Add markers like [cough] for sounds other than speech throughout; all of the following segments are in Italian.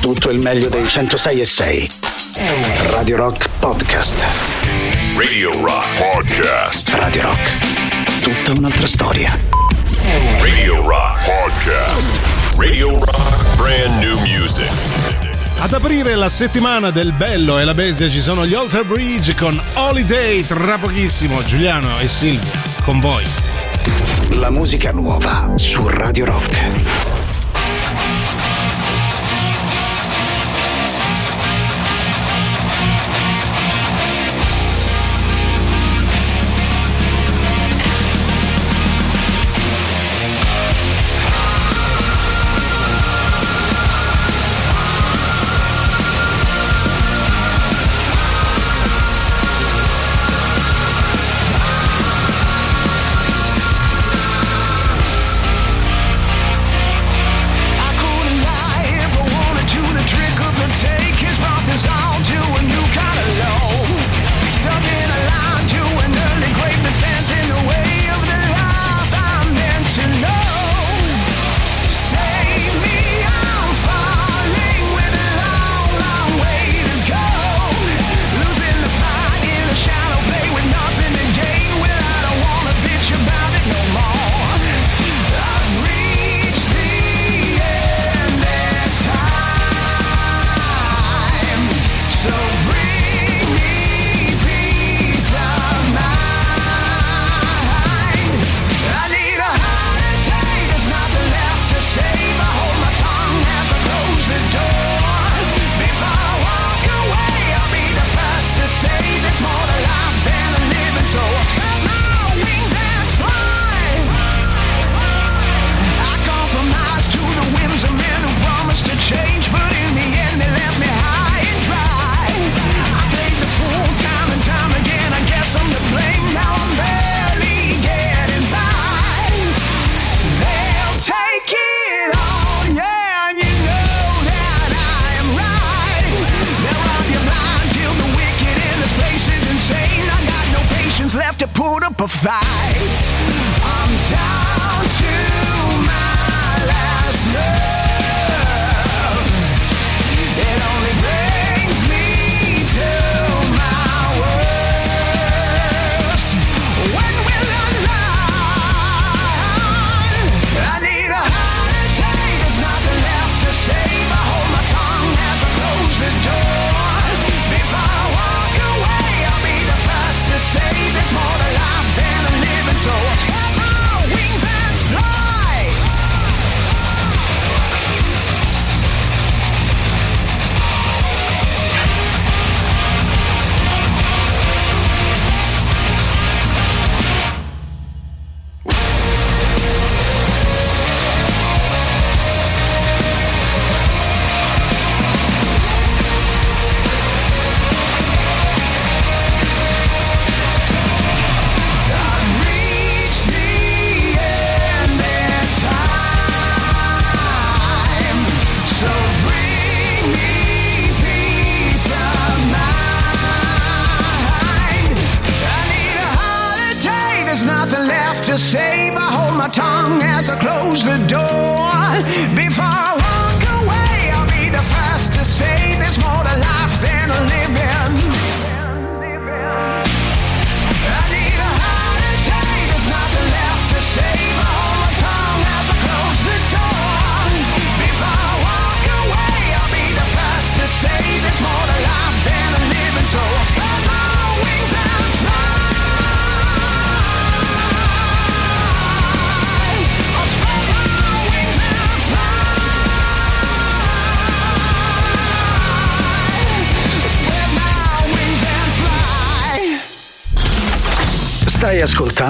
tutto il meglio dei 106 e 6. Radio Rock Podcast. Radio Rock Podcast. Radio Rock. Tutta un'altra storia. Radio Rock Podcast. Radio Rock Brand New Music. Ad aprire la settimana del bello e la bestia ci sono gli Alter Bridge con Holiday tra pochissimo. Giuliano e Silvia con voi. La musica nuova su Radio Rock.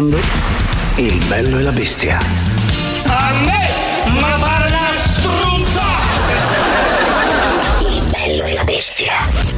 Ascoltando Il bello e la bestia. A me, ma pare una struzza! Il bello e la bestia.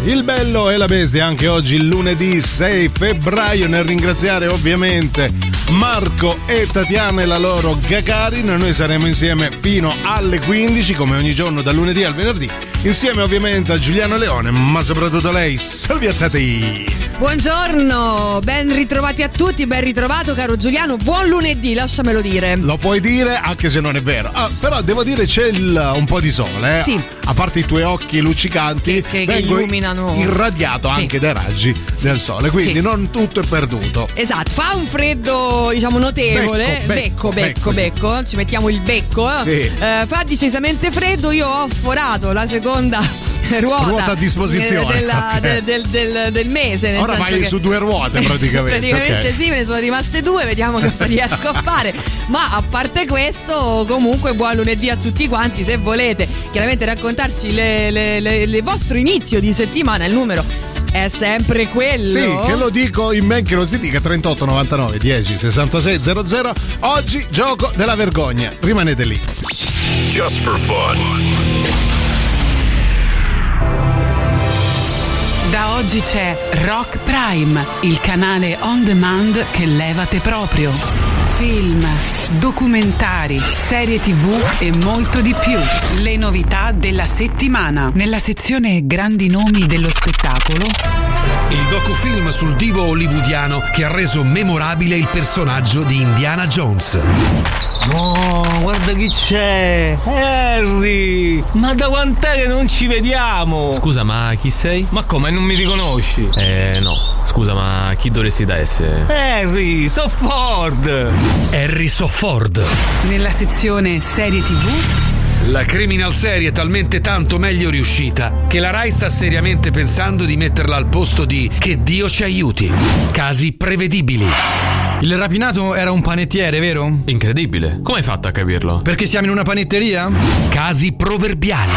Il bello e la bestia anche oggi lunedì 6 febbraio nel ringraziare ovviamente Marco e Tatiana e la loro Gagarin. Noi saremo insieme fino alle 15 come ogni giorno dal lunedì al venerdì insieme ovviamente a Giuliano Leone, ma soprattutto lei, Salviattati. Buongiorno, ben ritrovati a tutti, ben ritrovato caro Giuliano, buon lunedì, lasciamelo dire. Lo puoi dire anche se non è vero, ah, però devo dire c'è il, un po' di sole, eh? Sì. a parte i tuoi occhi luccicanti, Che- che vengo illuminano. irradiato Sì. anche dai raggi del sole, quindi Sì. non tutto è perduto. Esatto, fa un freddo diciamo notevole, Becco, becco, becco, becco, sì. becco, ci mettiamo il becco, Sì. Eh, fa decisamente freddo, io ho forato la seconda [laughs] ruota, Ruota a disposizione, eh, della- [laughs] ok. del, del- del- del mese. nel Ora senso vai che- su due ruote [laughs] praticamente. praticamente ok. sì, me ne sono rimaste due, vediamo cosa riesco a fare. Ma a parte questo, comunque buon lunedì a tutti quanti, se volete chiaramente raccontarci le- le- le- il vostro inizio di settimana, il numero è sempre quello. Sì, che lo dico in men che lo si dica 38 99 10 66 00. Oggi gioco della vergogna. Rimanete lì. Just for fun. Da oggi c'è Rock Prime, il canale on demand che levate proprio. Film, documentari, serie tv e molto di più. Le novità della settimana. Nella sezione Grandi nomi dello spettacolo Il docufilm sul divo hollywoodiano che ha reso memorabile il personaggio di Indiana Jones. Oh, guarda chi c'è! Harry! Ma da quant'è che non ci vediamo? Scusa, ma chi sei? Ma come, non mi riconosci? Eh, no. Scusa, ma chi dovresti da essere? Harry, so Ford! Harrison Ford. Nella sezione serie tv La criminal serie è talmente tanto meglio riuscita che la Rai sta seriamente pensando di metterla al posto di Che Dio ci aiuti. Casi prevedibili. Il rapinato era un panettiere, vero? Incredibile. Come hai fatto a capirlo? Perché siamo in una panetteria? Casi proverbiali.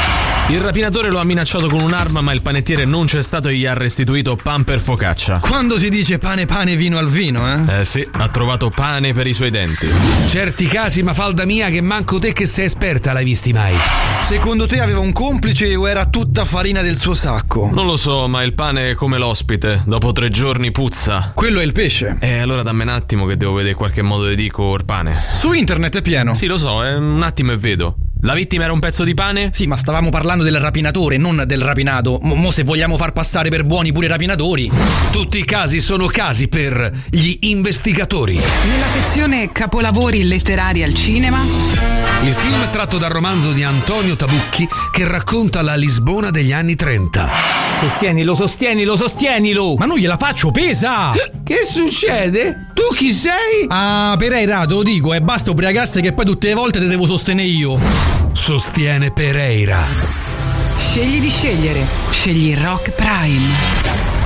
Il rapinatore lo ha minacciato con un'arma, ma il panettiere non c'è stato e gli ha restituito pan per focaccia. Quando si dice pane pane vino al vino, eh? Eh sì, ha trovato pane per i suoi denti. Certi casi, ma falda mia, che manco te che sei esperta l'hai visti mai. Secondo te aveva un complice o era tutta farina del suo sacco? Non lo so, ma il pane è come l'ospite. Dopo tre giorni puzza. Quello è il pesce. E allora dammi un attimo che devo vedere qualche modo di dico il pane. Su internet è pieno. Sì, lo so, è un attimo e vedo. La vittima era un pezzo di pane? Sì, ma stavamo parlando del rapinatore, non del rapinato. Mo, mo se vogliamo far passare per buoni pure i rapinatori. Tutti i casi sono casi per gli investigatori. Nella sezione capolavori letterari al cinema Il film è tratto dal romanzo di Antonio Tabucchi che racconta la Lisbona degli anni 30. Sostienilo, sostienilo, sostienilo! Ma non gliela faccio, pesa! Che succede? Tu chi sei? Ah, Pereira, te lo dico, e basta ubriacarsi che poi tutte le volte te devo sostenere io. Sostiene Pereira. Scegli di scegliere. Scegli Rock Prime.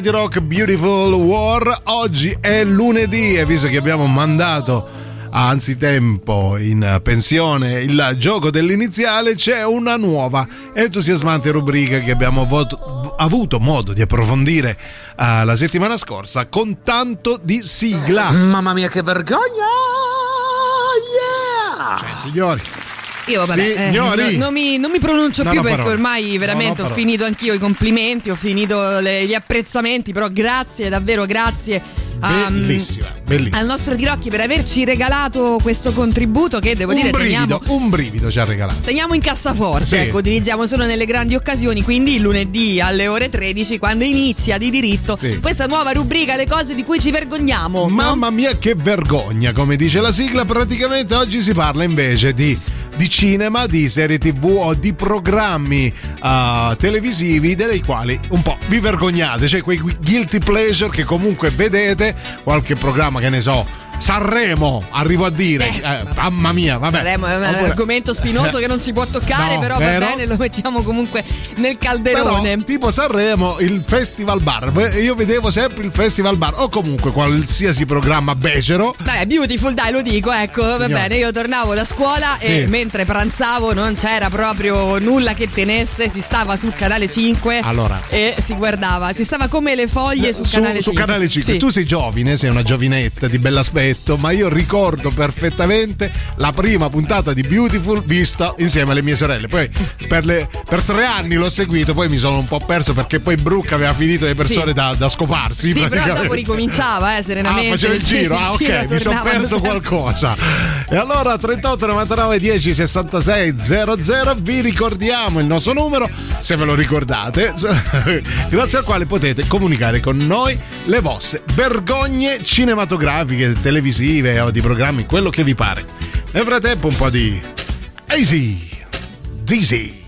Radio Rock Beautiful War. Oggi è lunedì e visto che abbiamo mandato anzitempo in pensione il gioco dell'iniziale, c'è una nuova entusiasmante rubrica che abbiamo voto- avuto modo di approfondire uh, la settimana scorsa con tanto di sigla. Mamma mia, che vergogna! Yeah! Cioè, signori. Io vabbè, eh, no- non, mi, non mi pronuncio Non più ho perché parole. ormai veramente Non ho finito anch'io i complimenti, ho finito le- gli apprezzamenti, però grazie, davvero grazie a- Bellissima, bellissima. al nostro Tirocchi per averci regalato questo contributo che devo Un dire brivido, teniamo, un brivido ci ha regalato. teniamo in cassaforte, Sì. ecco, utilizziamo solo nelle grandi occasioni, quindi lunedì alle ore 13 quando inizia di diritto Sì. questa nuova rubrica, le cose di cui ci vergogniamo. no? Mamma mia, che vergogna! Come dice la sigla, praticamente oggi si parla invece di, di cinema, di serie tv o di programmi ah, televisivi dei quali un po' vi vergognate, cioè quei guilty pleasure che comunque vedete, qualche programma che ne so. Sanremo, arrivo a dire, eh, mamma mia, vabbè. Sanremo è un Oppure- argomento spinoso che non si può toccare, No, però vero? va bene, lo mettiamo comunque nel Però, calderone. tipo Sanremo, il festival bar. Io vedevo sempre il festival bar o comunque qualsiasi programma becero. Dai, beautiful, dai, lo dico, ecco, va Signora. bene, io tornavo da scuola e Sì. mentre pranzavo non c'era proprio nulla che tenesse, si stava sul canale 5 Allora. e si guardava, si stava come le foglie sul canale su 5. Canale 5. Sì. Tu sei giovine, sei una giovinetta di bell'aspetto, ma io ricordo perfettamente la prima puntata di Beautiful vista insieme alle mie sorelle. Poi per, le- per tre anni l'ho seguito, poi mi sono un po' perso perché poi Brooke aveva finito le persone Sì. da, da scoparsi. Sì, però dopo ricominciava, eh, serenamente. Ah, faceva il giro, ah, ok, mi sono perso qualcosa. E allora 38 99 10 66 00 vi ricordiamo il nostro numero, se ve lo ricordate, [laughs] grazie al quale potete comunicare con noi le vostre vergogne cinematografiche, televisive o di programmi, quello che vi pare. Nel frattempo un po' di Easy, Dizzy.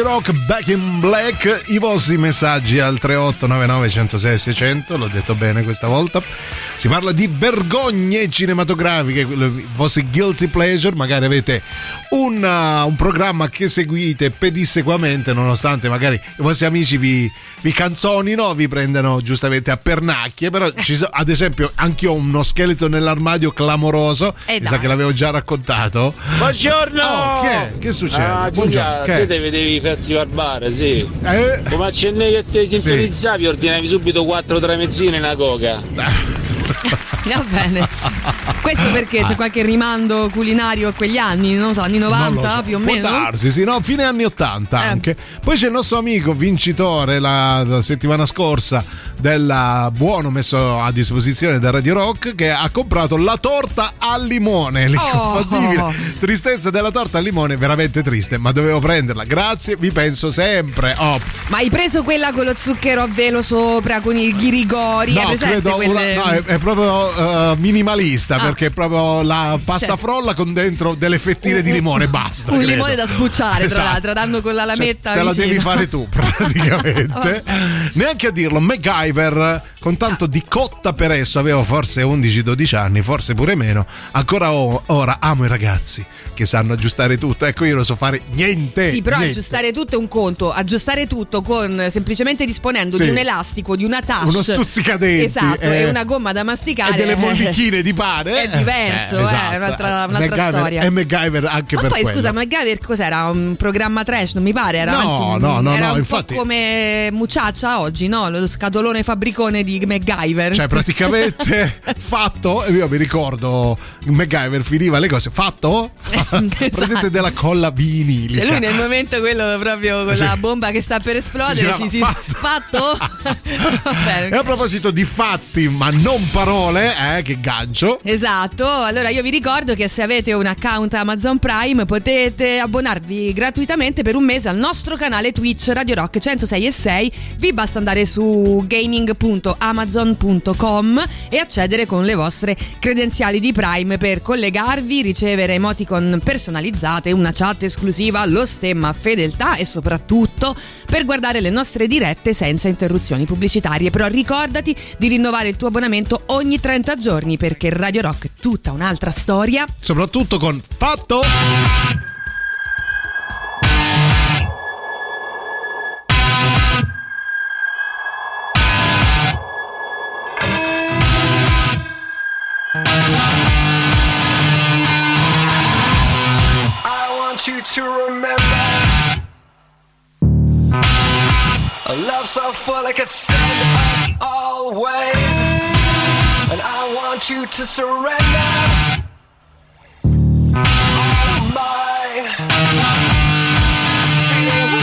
Radio Rock Back in Black. I vostri messaggi al 3899 106 600. L'ho detto bene questa volta. Si parla di vergogne cinematografiche, i vostri guilty pleasure. Magari avete un, uh, un programma che seguite pedissequamente, nonostante magari i vostri amici vi, vi canzonino, vi prendano giustamente a pernacchie. Però, ci so- ad esempio, anch'io ho uno scheletro nell'armadio clamoroso. Eh, Mi sa che l'avevo già raccontato. Buongiorno! Oh, che, che succede? Ah, Buongiorno. Giulia, Che? te devi, devi farsi barbare, sì. Eh? Come accennavi che te sintonizzavi, ordinavi subito quattro tramezzine e una coca. [laughs] Va bene. Questo perché c'è qualche rimando culinario a quegli anni, non so, anni 90 Non lo so. più o Può meno? darsi, sì, no, fine anni 80 Eh. anche. Poi c'è il nostro amico vincitore la, la settimana scorsa del buono messo a disposizione da Radio Rock che ha comprato la torta al limone. [laughs] L'inconfondibile Oh. tristezza della torta al limone, veramente triste, ma dovevo prenderla. Grazie, vi penso sempre. Oh, Ma hai preso quella con lo zucchero a velo sopra, con i ghirigori? No, credo quelle... una- no, è, è proprio eh, minimalista Ah. perché proprio la pasta Cioè- frolla con dentro delle fettine di limone, basta. Un credo. limone da sbucciare, tra Esatto. l'altro, danno con la Cioè, lametta te la vicino. devi fare tu [laughs] praticamente. Neanche a dirlo, MacGyver con tanto di cotta per esso, avevo forse 11-12 anni, forse pure meno. Ancora o- ora amo i ragazzi che sanno aggiustare tutto. Ecco, io non so fare niente. Sì, però niente. aggiustare tutto è un conto. Aggiustare tutto con semplicemente disponendo Sì. di un elastico, di una touch. Uno stuzzicadenti, Esatto, eh. e una gomma da masticare. E delle mollichine di pane. È diverso, Eh, eh, esatto. è un'altra, un'altra MacGyver- storia. È MacGyver anche Ma per poi quello. scusa, MacGyver cos'era? Un programma trash? Non mi pare. Era, No, anzi, un- no, no, era no, un infatti- po' come Mucciaccia oggi, no? Lo scatolone fabbricone di MacGyver. Cioè, praticamente [laughs] fatto. Io mi ricordo MacGyver finiva le cose. Fatto? [laughs] Prendete della colla vinilica. Cioè lui nel momento quello proprio con Sì. la bomba che sta per esplodere, Si girava, sì, fatto? [laughs] Va bene. E a proposito di fatti, ma non parole, eh, che gancio. Esatto, allora io vi ricordo che se avete un account Amazon Prime potete abbonarvi gratuitamente per un mese al nostro canale Twitch Radio Rock 106 e 6. Vi basta andare su gaming.amazon.com e accedere con le vostre credenziali di Prime per collegarvi, ricevere emoticon personalizzate, una chat esclusiva, lo stemma fedeltà e soprattutto per guardare le nostre dirette senza interruzioni pubblicitarie. Però ricordati di rinnovare il tuo abbonamento ogni 30 giorni perché Radio Rock è tutta un'altra storia. Soprattutto con fatto. I want you to remember a love so full it could send us always. And I want you to surrender all my feelings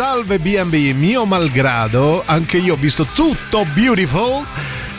salve B&B mio malgrado anche io ho visto tutto beautiful.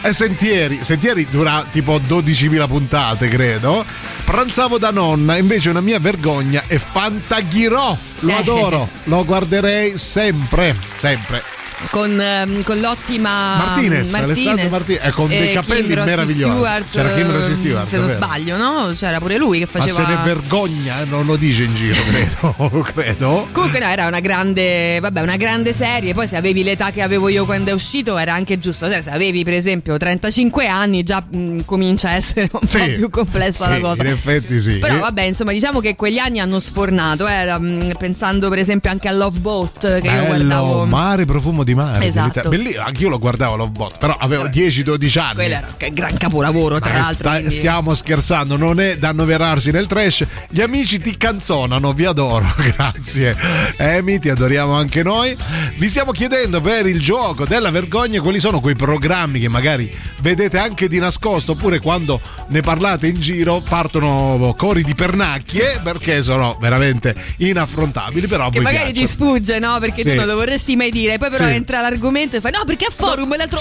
E sentieri sentieri dura tipo 12.000 puntate credo. Pranzavo da nonna invece una mia vergogna è Fantaghirò. Lo Eh. adoro lo guarderei sempre sempre con, ehm, con l'ottima Martinez, Alessandro Martinez, eh, con dei e capelli Kim Rossi meravigliosi. Stewart, C'era Kim Rossi ehm, Stewart, se non vero. sbaglio no? c'era pure lui che ma faceva se ne vergogna non lo dice in giro [laughs] credo [laughs] credo Comunque no, era una grande, vabbè, una grande serie, poi se avevi l'età che avevo io quando è uscito era anche giusto, Cioè, se avevi per esempio 35 anni già mh, comincia a essere un Sì. po' più complessa la Sì, cosa. in effetti sì Però vabbè, insomma, diciamo che quegli anni hanno sfornato, eh, mh, pensando per esempio anche a Love Boat che io Bello, guardavo. mare, profumo di mare. Esatto. Bellissimo, anche io lo guardavo Love Bot, però avevo 10-12 anni. Quello era un gran capolavoro, tra l'altro. sta- quindi- stiamo scherzando, non è da annoverarsi nel trash. Gli amici ti canzonano, vi adoro, [laughs] grazie. Amy, ti adoriamo anche noi. Vi stiamo chiedendo per il gioco della vergogna quali sono quei programmi che magari vedete anche di nascosto, oppure quando ne parlate in giro partono cori di pernacchie perché sono veramente inaffrontabili. Però Che magari ti piacciono. sfugge, no? Perché Sì. tu non lo vorresti mai dire. Poi però Sì. Entra l'argomento e fai: No, perché a forum? E l'altro.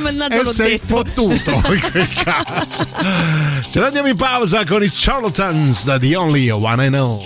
Mannaggia l'ho sei detto. fottuto in [laughs] quel caso. Ce ne andiamo in pausa con i Charlatans The Only One I Know.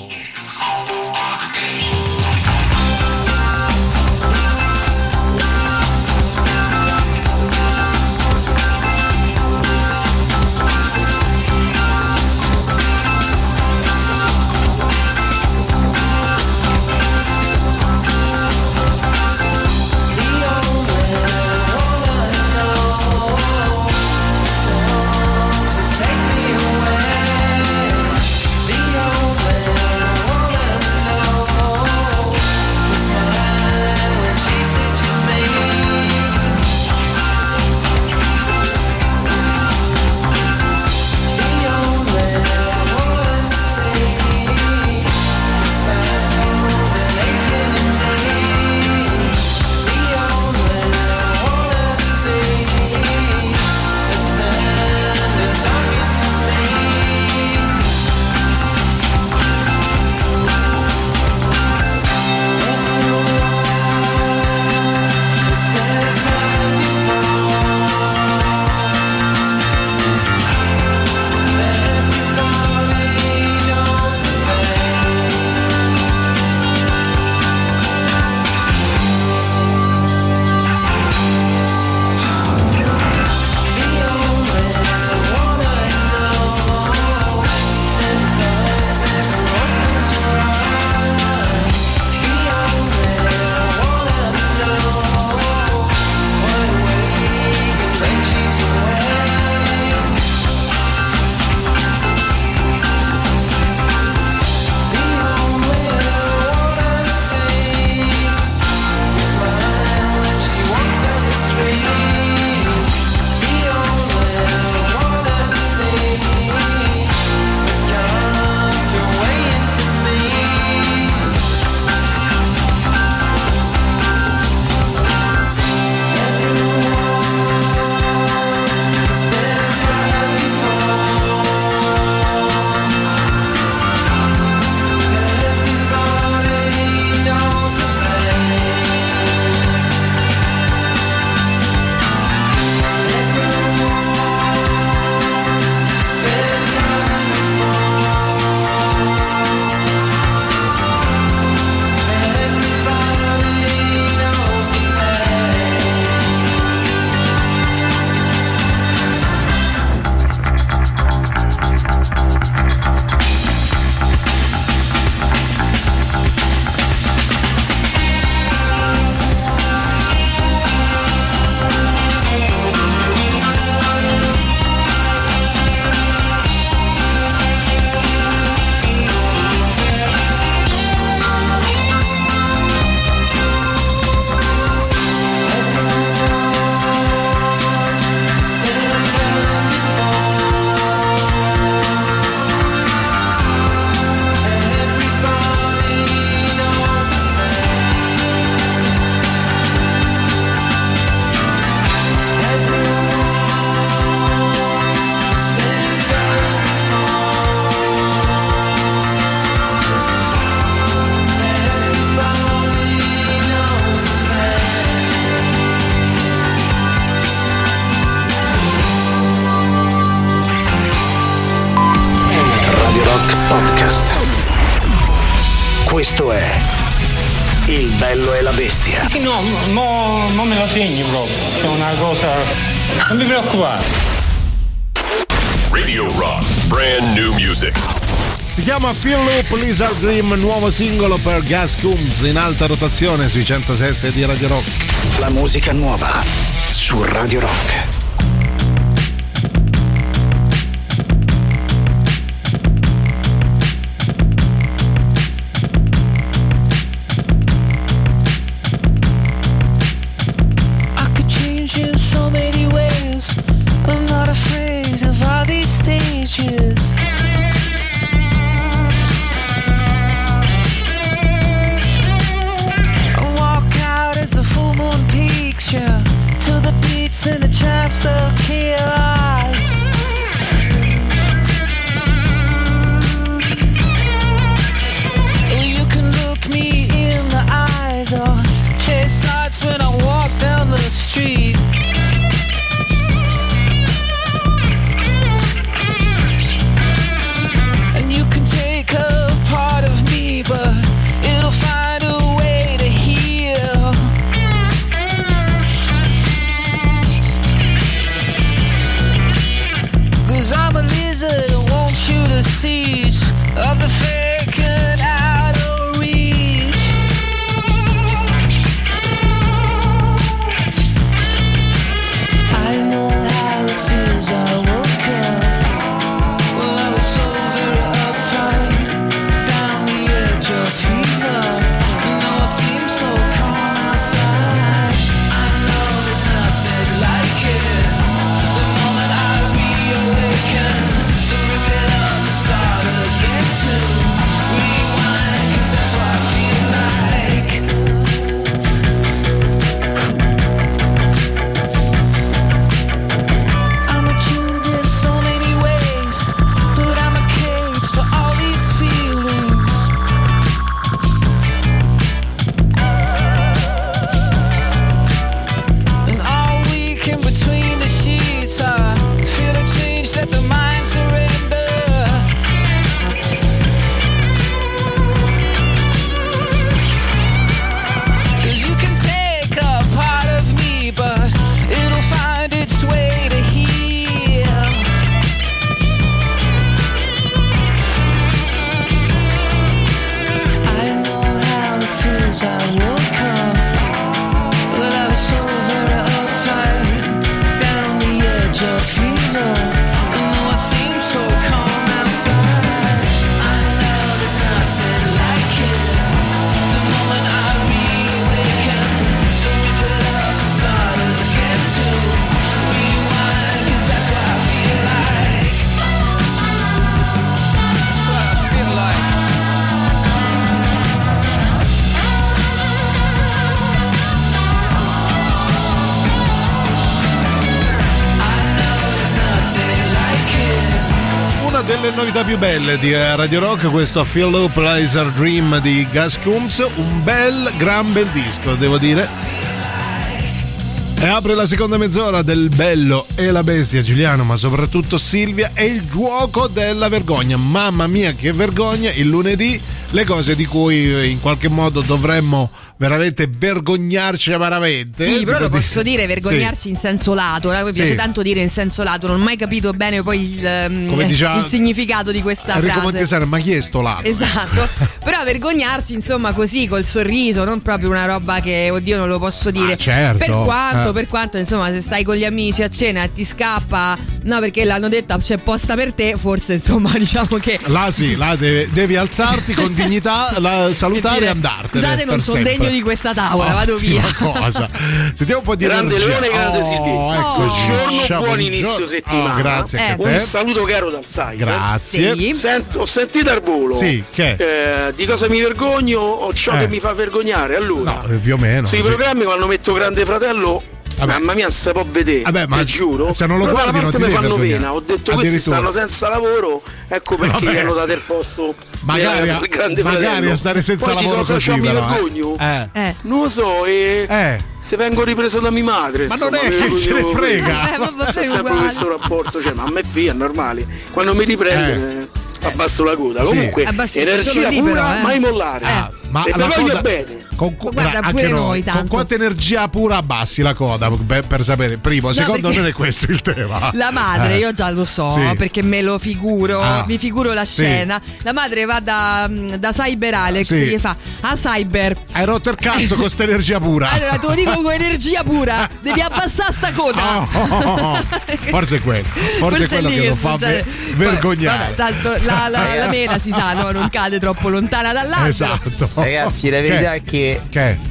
Lizard Dream, nuovo singolo per Gas Coombs in alta rotazione sui 106 di Radio Rock. La musica nuova su Radio Rock. Novità più belle di eh, Radio Rock, questo Feel Loop Laser Dream di Gas Coombs, un bel, gran bel disco, devo dire. E apre la seconda mezz'ora del bello e la bestia Giuliano, ma soprattutto Silvia, e il gioco della vergogna. Mamma mia, che vergogna! Il lunedì le cose di cui eh, in qualche modo dovremmo veramente vergognarci amaramente. Sì, però lo posso dire, vergognarsi Sì. in senso lato. A me piace Sì. tanto dire in senso lato, non ho mai capito bene poi il, Come [laughs] diceva il significato di questa Enrico frase. Montesano, ma chi è sto lato? Esatto, [laughs] però vergognarsi insomma così col sorriso, non proprio una roba che oddio non lo posso dire. Ah, certo. Per quanto, Eh. per quanto insomma se stai con gli amici a cena e ti scappa, no perché l'hanno detta c'è posta per te, forse insomma [laughs] diciamo che... Là sì, là devi, devi alzarti con dignità, la- salutare e dire, andartene. Scusate, non sono sempre. Degno di questa tavola, vado Ottima via. cosa. Sentiamo un po' di Grande energia. Leone, grande Oh, Silvia. eccoci. Buongiorno, buon inizio settimana. Oh, grazie a Un saluto caro dal Sai. Grazie. Sì. Sento, ho sentito al volo. Sì, che? Eh, di cosa mi vergogno o ciò Eh. che mi fa vergognare. Allora, No, eh, più o meno. sui sì. programmi quando metto Grande Fratello. Mamma mia, se può vedere, Vabbè, ma ti giuro. se non lo Però da guardi una parte non mi fanno vergognare. pena. Ho detto questi stanno senza lavoro, ecco perché Vabbè. gli hanno dato il posto. Magari a- Grande magari Fratello. a stare senza Poi lavoro cosa così, ciò mi però, eh. vergogno? Eh. Non lo so, e se vengo ripreso da mia madre. Ma non è che vergogno ce ne frega. [laughs] Eh, C'è sempre questo rapporto, cioè, ma a me è figlia, è normale. Quando mi riprende Eh. eh, abbasso la coda. Sì. Comunque, Abbassi- energia lì pura, eh. mai mollare. Ah, ma e la mi voglio coda- bene. Con, Guarda, anche pure noi, tanto. con quanta energia pura abbassi la coda per, per sapere. Primo, secondo perché- non è questo il tema. La madre, Eh. io già lo so, Sì. perché me lo figuro, Ah. mi figuro la Sì. scena. La madre va da, da Cyber Alex Sì. e gli fa: Ah, Cyber. Hai rotto il cazzo con sta energia pura. Allora, te lo dico con energia pura, devi [laughs] abbassare sta coda. Oh, oh, oh. Forse è quello, forse, è quello lì che lo fa ve- vergognare. Vabbè, tanto la, la- la mela si sa, no? non cade troppo lontana dall'altro. Esatto. Ragazzi, la verità è che,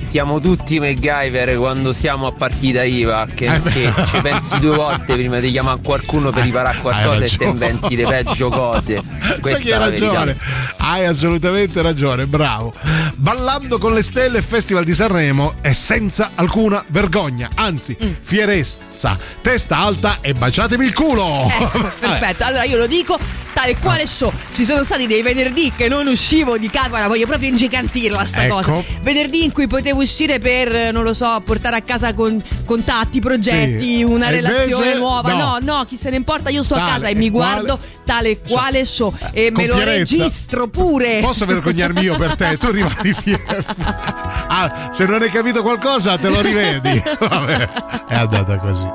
siamo tutti MacGyver quando siamo a partita IVA. Che, Eh, che ci pensi due volte prima di chiamare qualcuno per riparare qualcosa e te ragione. inventi le peggio cose. [laughs] Sai Questa che è hai ragione, hai assolutamente ragione, bravo. Ballando con le stelle, Festival di Sanremo è senza alcuna vergogna, anzi, Mm. fierezza, testa alta e baciatemi il culo. Ecco, [laughs] perfetto. Allora io lo dico tale quale so. Ci sono stati dei venerdì che non uscivo di casa, guarda, voglio proprio ingigantirla sta Ecco. cosa. Venerdì in cui potevo uscire per, eh, non lo so, portare a casa con contatti, progetti, Sì. una E relazione nuova. no. No. no, chi se ne importa, io sto a Tale casa e e mi quale- guardo tale quale so e Con me lo fierezza. registro pure. Posso vergognarmi io per te? Tu rimani fiero. Ah, se non hai capito qualcosa, te lo rivedi. [laughs] Vabbè, è andata così.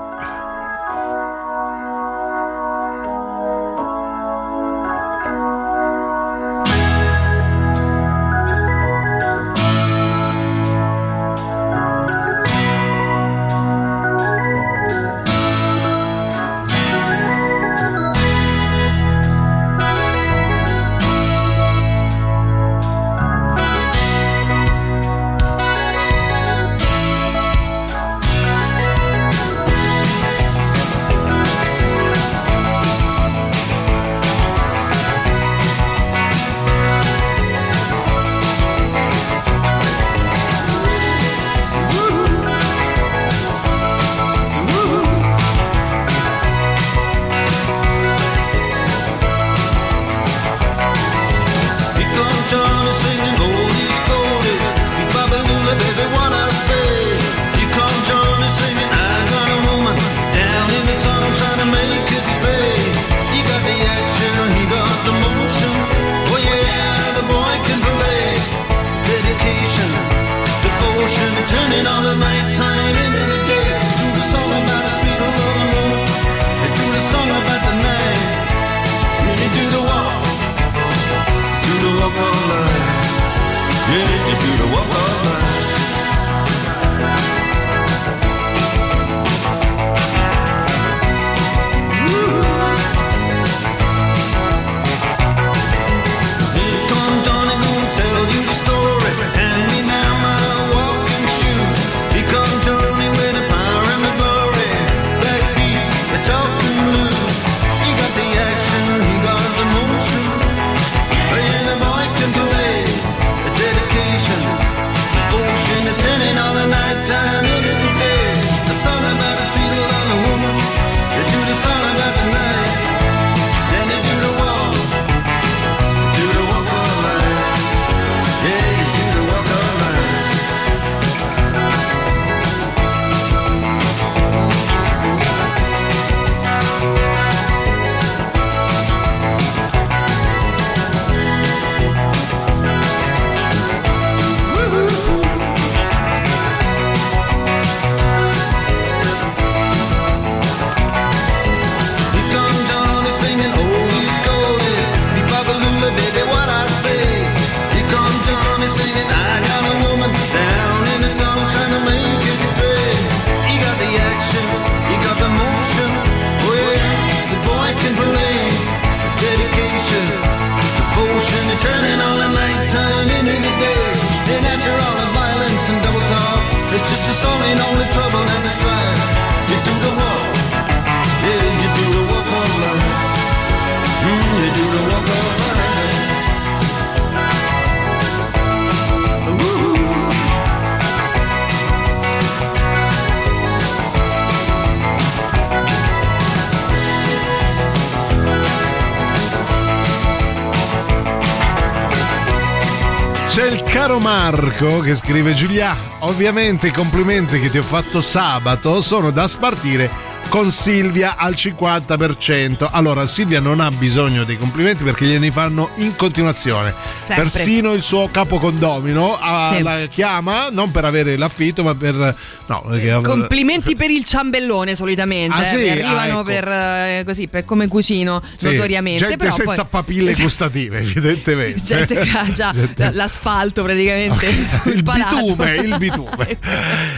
Caro Marco che scrive Giulia, ovviamente i complimenti che ti ho fatto sabato sono da spartire con Silvia al 50%. Allora, Silvia non ha bisogno dei complimenti perché gliene fanno in continuazione. Sempre. Persino il suo capo condomino ah, Sì. la chiama non per avere l'affitto, ma per. No, perché- Complimenti per il ciambellone solitamente, Ah, eh, sì? mi arrivano Ah, ecco. per, eh, così, per come cucino Sì, notoriamente. Gente però senza poi, papille Esatto. gustative, evidentemente. [laughs] Gente che ha già [laughs] Gente- l'asfalto praticamente [laughs] sul il palato. bitume, il bitume.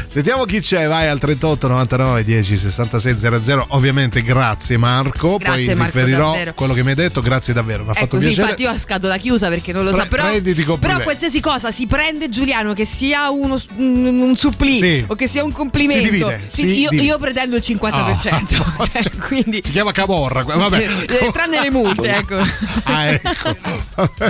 Sentiamo chi c'è, vai al 38 99 10 66 00. Ovviamente grazie Marco, Grazie, poi Marco, riferirò davvero. quello che mi hai detto, grazie davvero, mi ha È fatto piacere. infatti io a scatola chiusa perché non lo so, Pre- però, i complimenti. però qualsiasi cosa si prende Giuliano, che sia uno, un, un supplì Sì. o che sia un complimento, Si divide, sì, si io, divide. io pretendo il 50%, [laughs] cioè, quindi Si chiama Camorra, vabbè. eh, tranne le multe, ecco. Ah, ecco.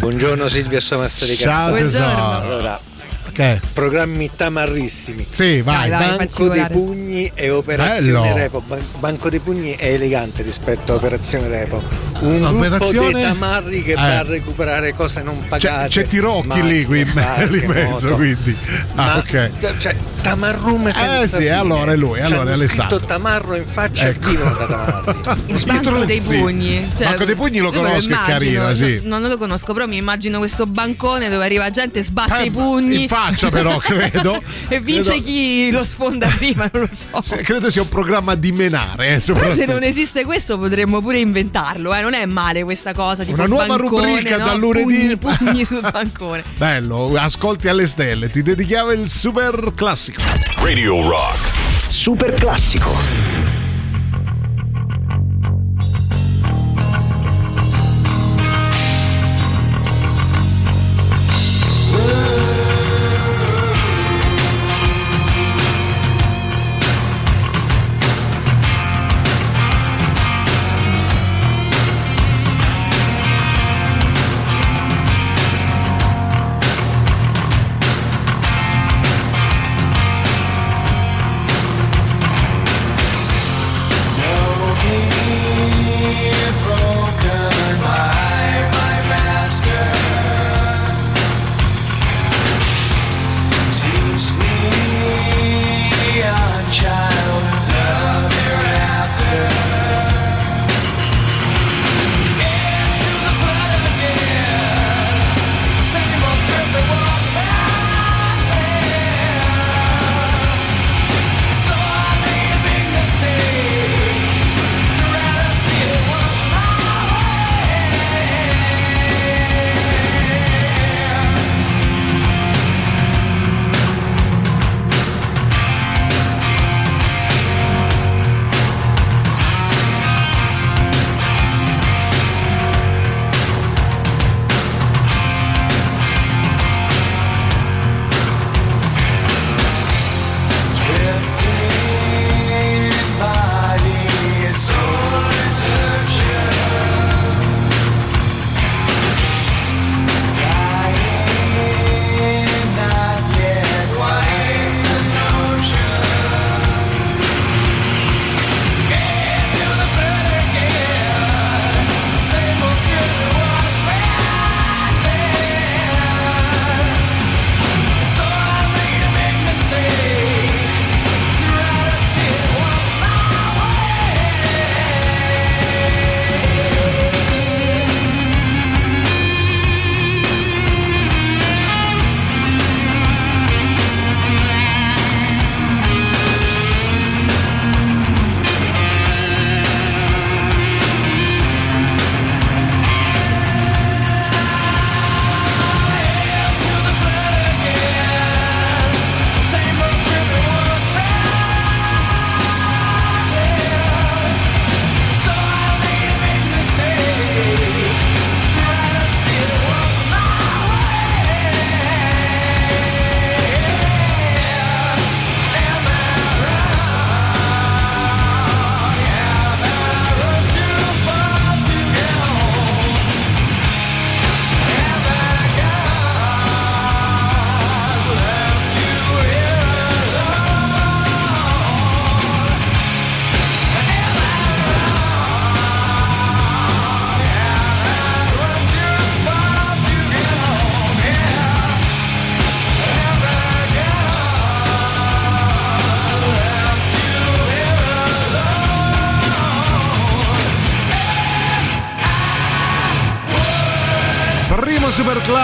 Buongiorno Silvia di Ciao, tesoro. Allora, Ok. programmi tamarrissimi. Sì, vai. Dai, vai, Banco dei pugni e operazione Bello. repo. Ban- Banco dei pugni è elegante rispetto a operazione repo. Un gruppo Operazione- dei tamarri che Eh. va a recuperare cose non pagate. C'è, c'è Tirocchi lì, qui [laughs] in, mezzo, moto. quindi. Ah, Ma- ok. Cioè, tamarrume senza Eh sì, fine. allora è lui, Ci allora è Alessandro. scritto tamarro in faccia Ecco. e vivono da tamarri. [laughs] Il banco dei pugni. Cioè, Banco dei pugni lo conosco, è immagino, carino, sì. no- non lo conosco, però mi immagino questo bancone dove arriva gente, sbatte Eh, i pugni. in faccia però, [laughs] credo. e vince Credo- chi lo sfonda prima, non lo so. Sì, credo sia un programma di menare. eh, Però se non esiste questo potremmo pure inventarlo, eh. non è male questa cosa. Tipo Una nuova bancone, rubrica no? dal lunedì. Pugni, pugni sul bancone. [laughs] Bello, ascolti alle stelle, ti dedichiamo il super classico. Radio Rock. Super classico.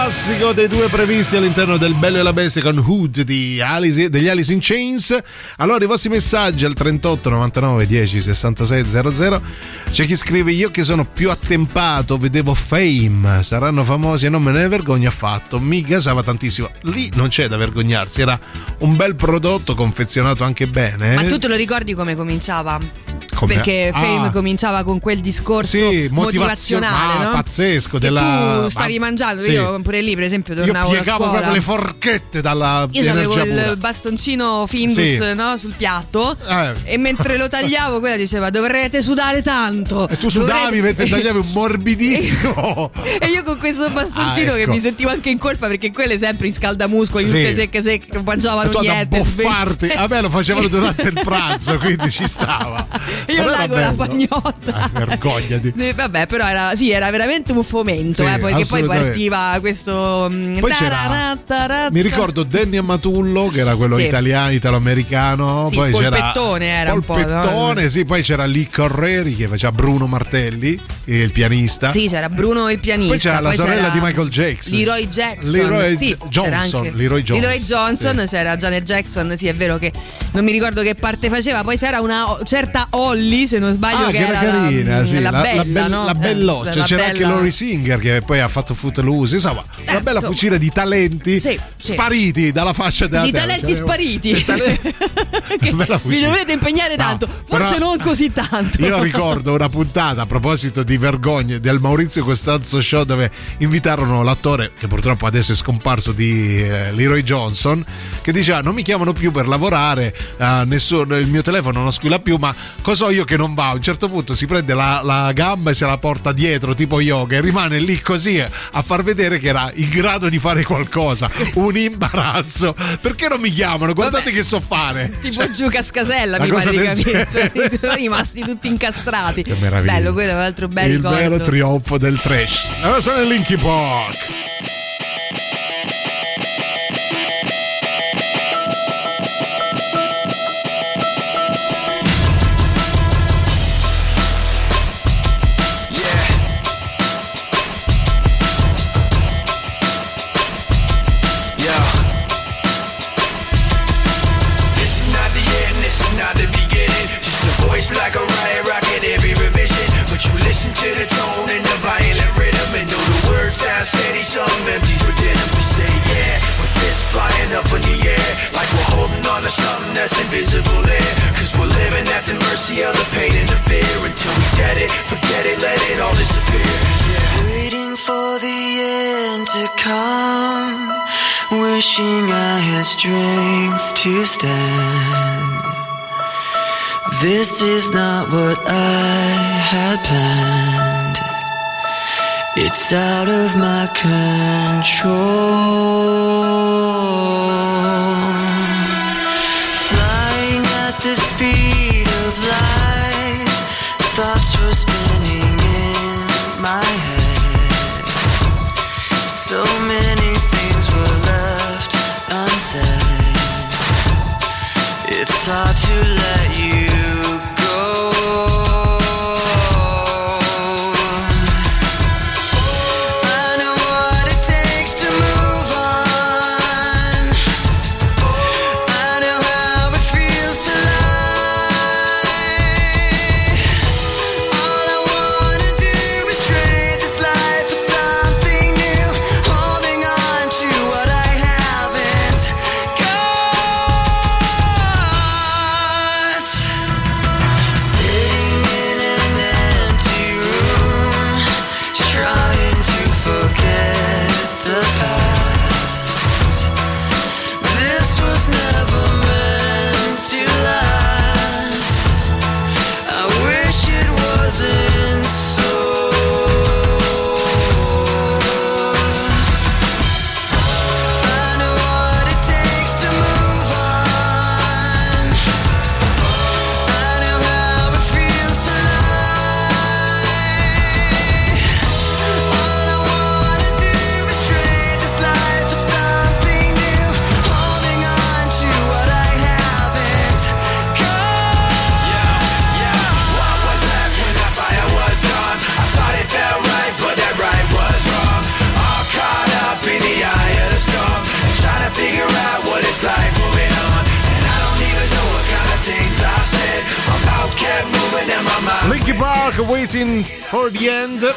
Classico dei due previsti all'interno del Bello e la Bestia con Hood di Alice, degli Alice in Chains. Allora, i vostri messaggi al 38 99 10 66 00. C'è chi scrive: Io che sono più attempato, vedevo Fame, saranno famosi e non me ne vergogno affatto. Mi gasava tantissimo. Lì non c'è da vergognarsi, era un bel prodotto confezionato anche bene. Ma tu te lo ricordi come cominciava? Come- Perché Ah. Fame cominciava con quel discorso Sì, motivazionale, ah, no? pazzesco. Della, tu stavi ma- mangiando, sì. io pure lì per esempio Io tornavo da piegavo proprio le forchette dalla Io avevo il bastoncino Findus Sì. no, sul piatto Eh. e mentre lo tagliavo quella diceva dovrete sudare tanto. E tu sudavi mentre tagliavi un morbidissimo. [laughs] E io con questo bastoncino Ah, che ecco. mi sentivo anche in colpa perché quelle sempre in scaldamuscoli, Sì. tutte secche secche, mangiavano niente. abboffarti. sve- A me lo facevano durante il pranzo, quindi ci stava. [laughs] Io là con la pagnotta. Ah, vergognati. Vabbè, però era, sì, era veramente un fomento, Sì, eh, perché poi partiva questo. Mm, Poi c'era- tararata, Mi ricordo Danny Amatullo, che era quello Sì. italiano, italo-americano. Sì, poi c'era polpettone era un po', no? Polpettone, sì, poi c'era Lee Correri che faceva Bruno Martelli, il pianista. Sì, c'era Bruno il pianista. Poi c'era la sorella c'era di Michael Jackson. Leroy Jackson. Leroy sì, Johnson, c'era anche- Leroy Johnson, Johnson, sì. c'era Janet Jackson, sì, è vero che non mi ricordo che parte faceva. Poi c'era una certa Holly, se non sbaglio, Ah, che, che era la- carina, sì, la, la, bella, bella, no? la Eh, belloccia. la C'era anche bella- Lori Singer che poi ha fatto Footloose. Insomma, una bella insomma. fucina di talenti Sì, sì. spariti dalla faccia della Di terra. talenti Cioè, spariti. [laughs] Bella vi dovrete impegnare No, tanto, forse non così tanto. Io ricordo una puntata a proposito di vergogne del Maurizio Costanzo Show dove invitarono l'attore che purtroppo adesso è scomparso di eh, Leroy Johnson che diceva non mi chiamano più per lavorare, eh, nessuno, il mio telefono non squilla più ma cosa ho io che non va? A un certo punto si prende la, la gamba e se la porta dietro tipo yoga e rimane lì così a far vedere che era in grado di fare qualcosa. [laughs] Un imbarazzo. Perché non mi chiamano? Guardate che so fare. Tipo giù Cascasella, la mi pare di capire. Sono rimasti tutti incastrati. Che meraviglia. Bello, quello è un altro bel il ricordo. vero trionfo del trash. Allora sono Linky Park. Strength to stand. This is not what I had planned. It's out of my control. Flying at the speed of light, thoughts were spinning in my head. So are too late. Waiting for the End.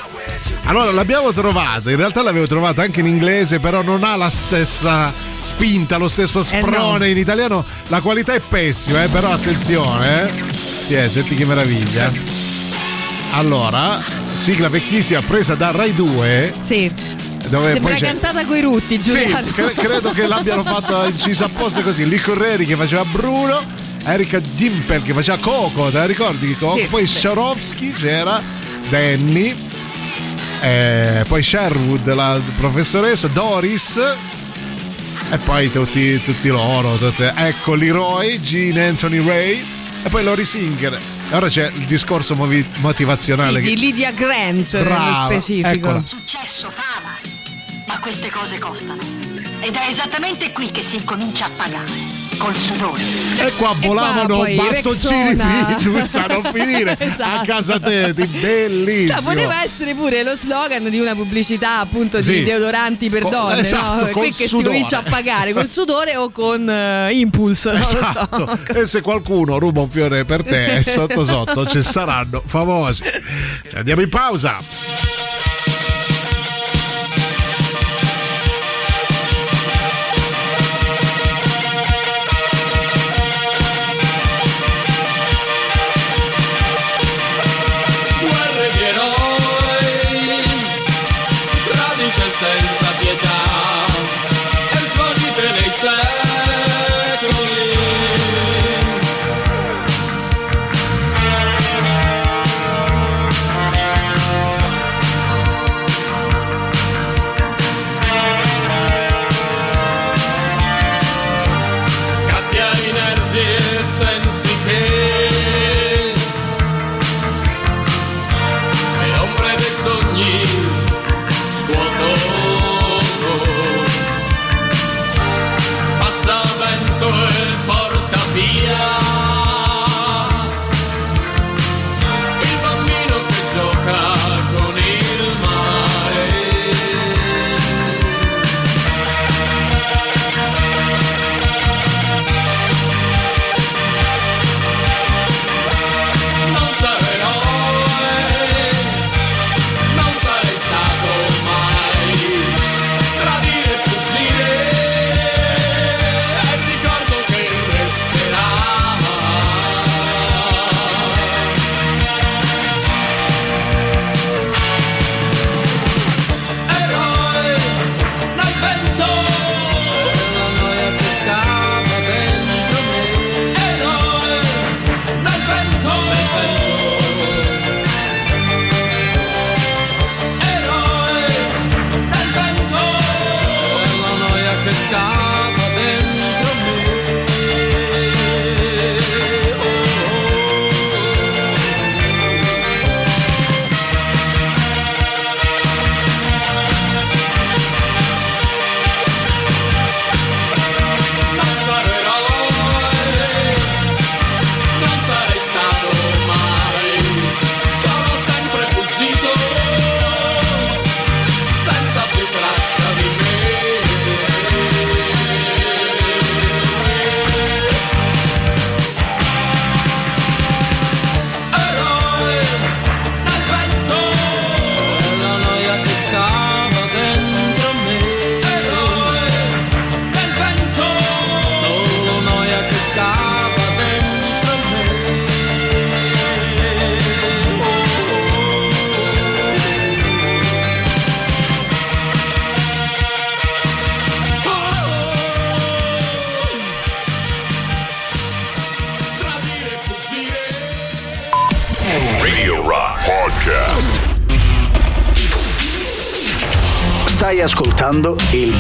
Allora l'abbiamo trovata, in realtà l'avevo trovata anche in inglese, però non ha la stessa spinta, lo stesso sprone no. in italiano. La qualità è pessima, eh, però attenzione, eh. Tiè, senti che meraviglia. Allora, sigla vecchissima presa da Rai 2. Sì. Dove Sembra cantata coi rutti, Sì, Giuliano. cre- credo che l'abbiano fatto inciso apposta così. Lì Correri che faceva Bruno, Erika Gimper che faceva Coco, te la ricordi Coco? Sì, poi sì. Swarovski c'era, Danny, eh, poi Sherwood, la professoressa, Doris. E poi tutti, tutti loro, tutte- ecco Leroy, Gene Anthony Ray e poi Lori Singer. E ora c'è il discorso movi- motivazionale. Sì, che- di Lydia Grant nello Brava, specifico. eccola. Successo fava, ma queste cose costano. Ed è esattamente qui che si incomincia a pagare. Col sudore. E qua volavano poi bastoncini Rexona. Findus a non finire [laughs] a Esatto. casa te, di bellissimo. Cioè, poteva essere pure lo slogan di una pubblicità appunto di Sì. deodoranti per Co- donne, esatto, no? Qui che sudore. si comincia a pagare col sudore o con eh, Impulse, non lo so. Esatto. E se qualcuno ruba un fiore per te, sotto sotto ci saranno famosi. Andiamo in pausa. outside.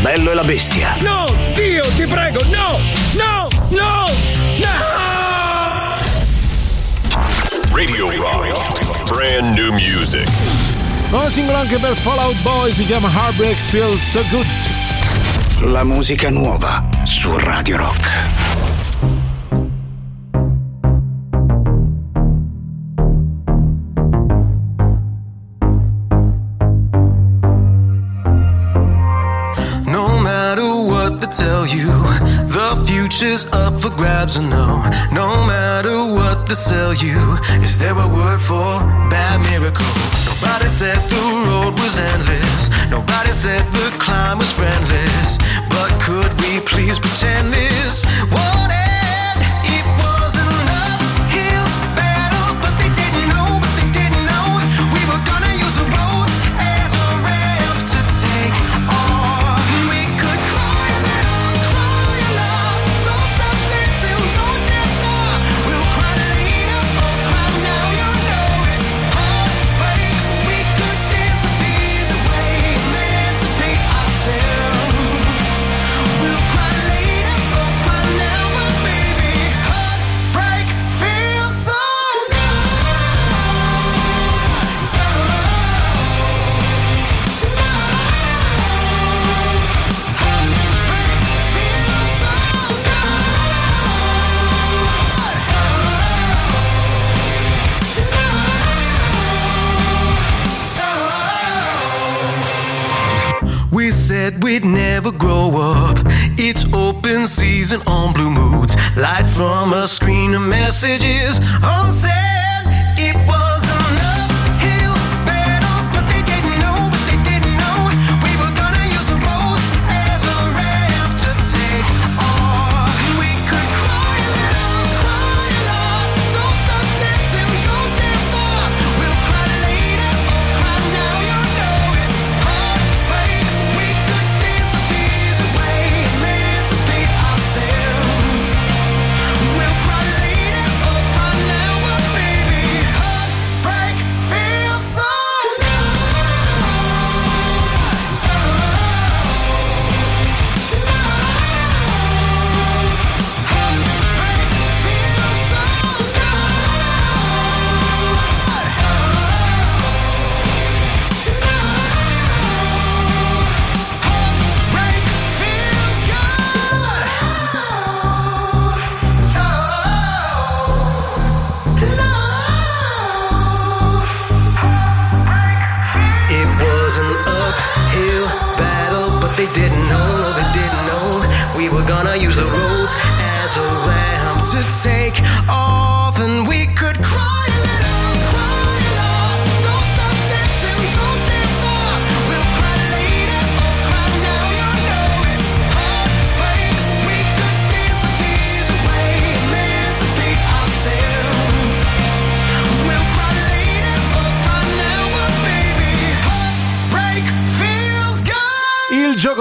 Bello e la bestia. No, Dio, ti prego, no, no, no, no! Radio Rock. Brand new music. Nuovo singolo anche per Fallout Boy si chiama Heartbreak Feels So Good. La musica nuova su Radio Rock. For grabs,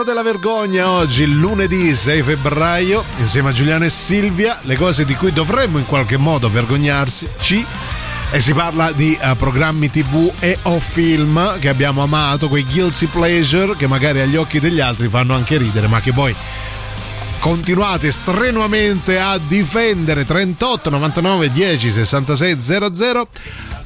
della vergogna oggi, lunedì 6 febbraio, insieme a Giuliano e Silvia, le cose di cui dovremmo in qualche modo vergognarsi. C. E si parla di eh, programmi tv e o film che abbiamo amato, quei guilty pleasure che magari agli occhi degli altri fanno anche ridere, ma che poi continuate strenuamente a difendere 38 99 10 66 00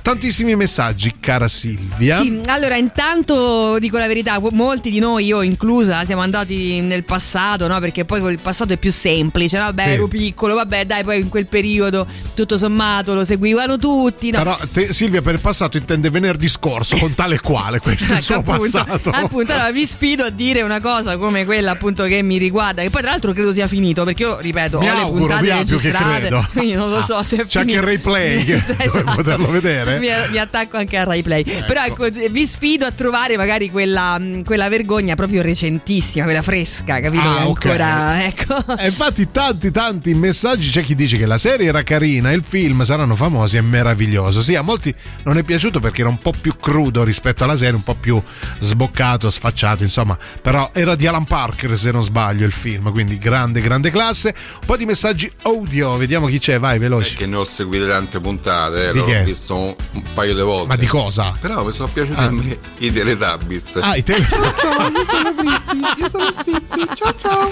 tantissimi messaggi cara Silvia Sì, allora intanto dico la verità, molti di noi, io inclusa, siamo andati nel passato, no? Perché poi il passato è più semplice, no? vabbè, Sì. ero piccolo, vabbè, dai, poi in quel periodo tutto sommato lo seguivano tutti, no? però te- Silvia per il passato intende venerdì scorso con tale e quale questo è [laughs] il suo Ecco, appunto, passato appunto, allora vi sfido a dire una cosa come quella appunto che mi riguarda, che poi tra l'altro credo sia finito, perché io ripeto, Mi ho le auguro, puntate auguro che registrate, [laughs] quindi non lo so se è c'è anche finito. il replay [laughs] Sì, per poterlo vedere. Mi, mi attacco anche al replay. Però ecco, vi sfido a trovare magari quella, quella vergogna proprio recentissima, quella fresca, capito? Ah, che ok. ancora, [laughs] ecco. E infatti tanti tanti messaggi c'è chi dice che la serie era carina il film saranno famosi è meraviglioso sì a molti non è piaciuto perché era un po' più crudo rispetto alla serie un po' più sboccato sfacciato insomma però era di Alan Parker se non sbaglio il film quindi grande grande classe un po' di messaggi audio vediamo chi c'è vai veloci Che ne ho seguite tante puntate, eh, Di l'ho che? visto un, paio di volte. ma di cosa? Però mi sono piaciuti Ah. a me i Teletubbies. Ah, i tele- Ciao, io sono Frizzi, io sono Stizzi, ciao ciao.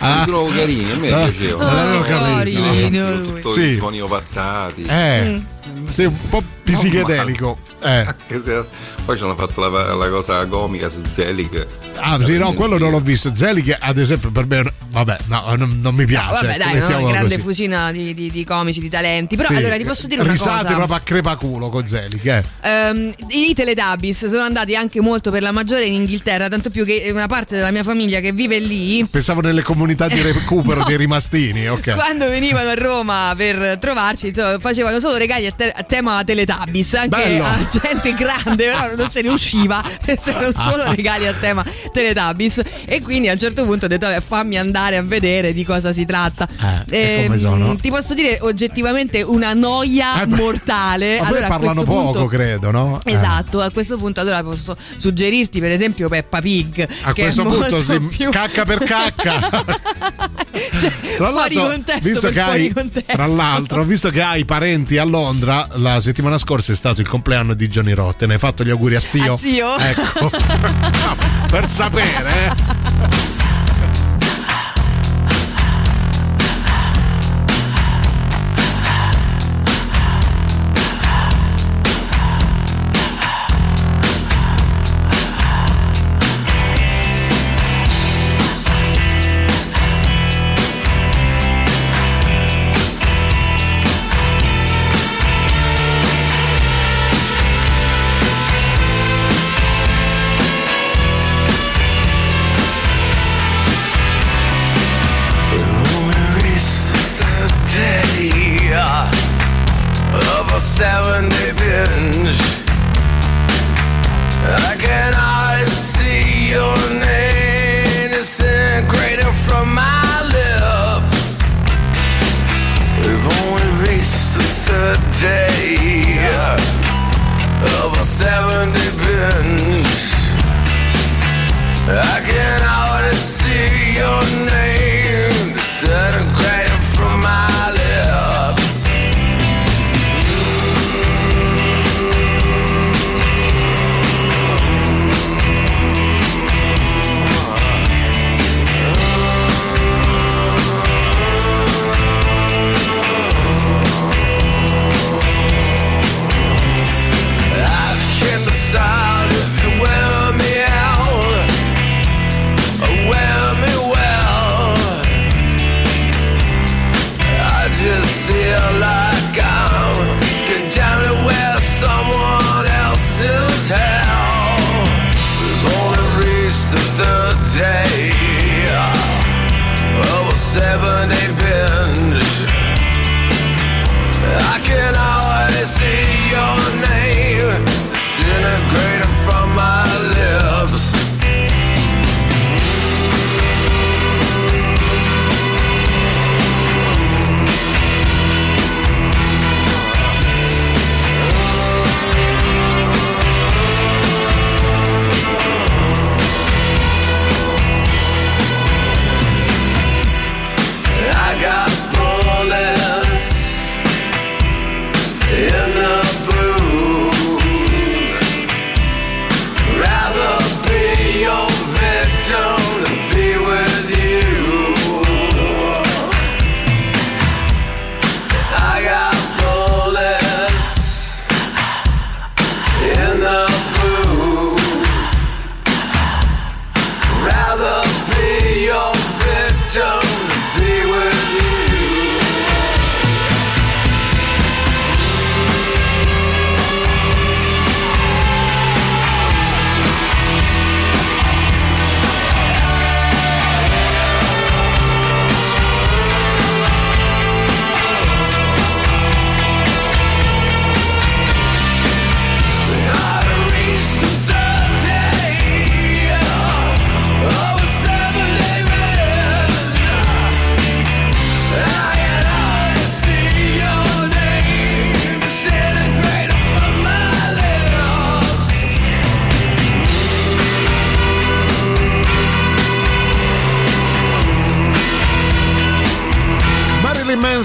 Ah. Li trovo carini, a me Ah, l'avevo capito. Carino lui. Tutti Sì. i ovattati. eh sì un po' psichedelico. Eh. [laughs] Poi ci hanno fatto la, la cosa comica su Zelig. Ah, sì, no, quello non l'ho visto. Zelig, ad esempio, per me, vabbè, no, non, non mi piace. No, vabbè, dai, no, una grande così. fucina di, di- di comici, di talenti. Però Sì, allora ti posso dire una risate cosa. proprio a crepaculo con Zelig, eh. Ehm, I Teletubbies sono andati anche molto per la maggiore in Inghilterra, tanto più che una parte della mia famiglia che vive lì. Pensavo nelle comunità di [laughs] recupero No. dei rimastini, ok. Quando venivano a Roma per trovarci, insomma, facevano solo regali a, te- a tema Teletubbies, anche Bello. a gente grande, però non se ne usciva, [laughs] c'erano solo [laughs] regali a tema Teletubbies. E quindi a un certo punto ho detto, vabbè, fammi andare a vedere di cosa si tratta. Eh, e Ehm, come sono? Ti posso dire oggettivamente una noia Eh, mortale. Ma allora, parlano poco, punto- credo, no? Eh. Esatto, a questo punto allora posso suggerirti per esempio Peppa Pig. A questo punto sì, più cacca per cacca. [laughs] Tra fuori contesto visto che hai, contesto. tra l'altro, visto che hai parenti a Londra, la settimana scorsa è stato il compleanno di Johnny Rotten. Hai fatto gli auguri a zio? A zio? Ecco. No, [laughs] per sapere,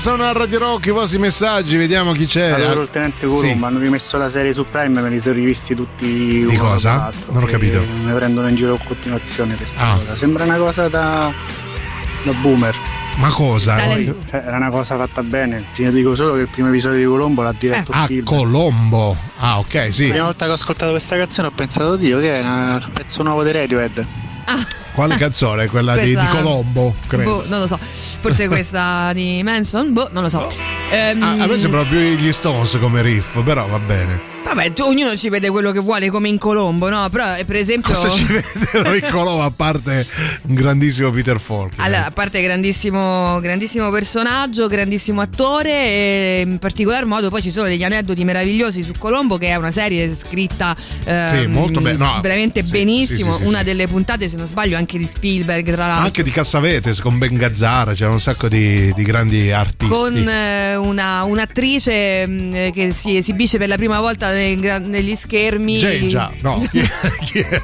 Manson a Radio Rock, i vostri messaggi, vediamo chi c'è. Allora, il tenente Colombo, Eh, Sì. hanno rimesso la serie su Prime, me li sono rivisti tutti Di cosa? Non ho capito. Ne prendono in giro in continuazione questa Ah. cosa. Sembra una cosa da, da boomer. Ma cosa? Poi, cioè, era una cosa fatta bene. Ti dico solo che il primo episodio di Colombo l'ha diretto Ah, Spielberg. Colombo. Ah, ok, sì. La prima volta che ho ascoltato questa canzone ho pensato, Dio, che è un pezzo nuovo di Radiohead. Quale [laughs] canzone? Quella di, Questa- di Colombo, credo. Boh, non lo so. Forse [laughs] questa di Manson? Boh, non lo so. Ehm, Ah, a me sembra più gli Stones come riff, però va bene. Vabbè, tu- ognuno ci vede quello che vuole come in Colombo, no? Però eh, per esempio. Cosa ci vedono in Colombo a parte un grandissimo Peter Falk? Allora, a parte grandissimo, grandissimo personaggio, grandissimo attore e in particolar modo poi ci sono degli aneddoti meravigliosi su Colombo che è una serie scritta ehm, Sì, molto bene, no, veramente sì, benissimo, sì, una delle puntate se non sbaglio anche di Spielberg tra l'altro. Anche di Cassavetes con Ben Gazzara, c'era un sacco di, di grandi artisti. con eh, una, un'attrice mh, che si esibisce per la prima volta negli schermi. Già, no, [laughs] chi, chi era?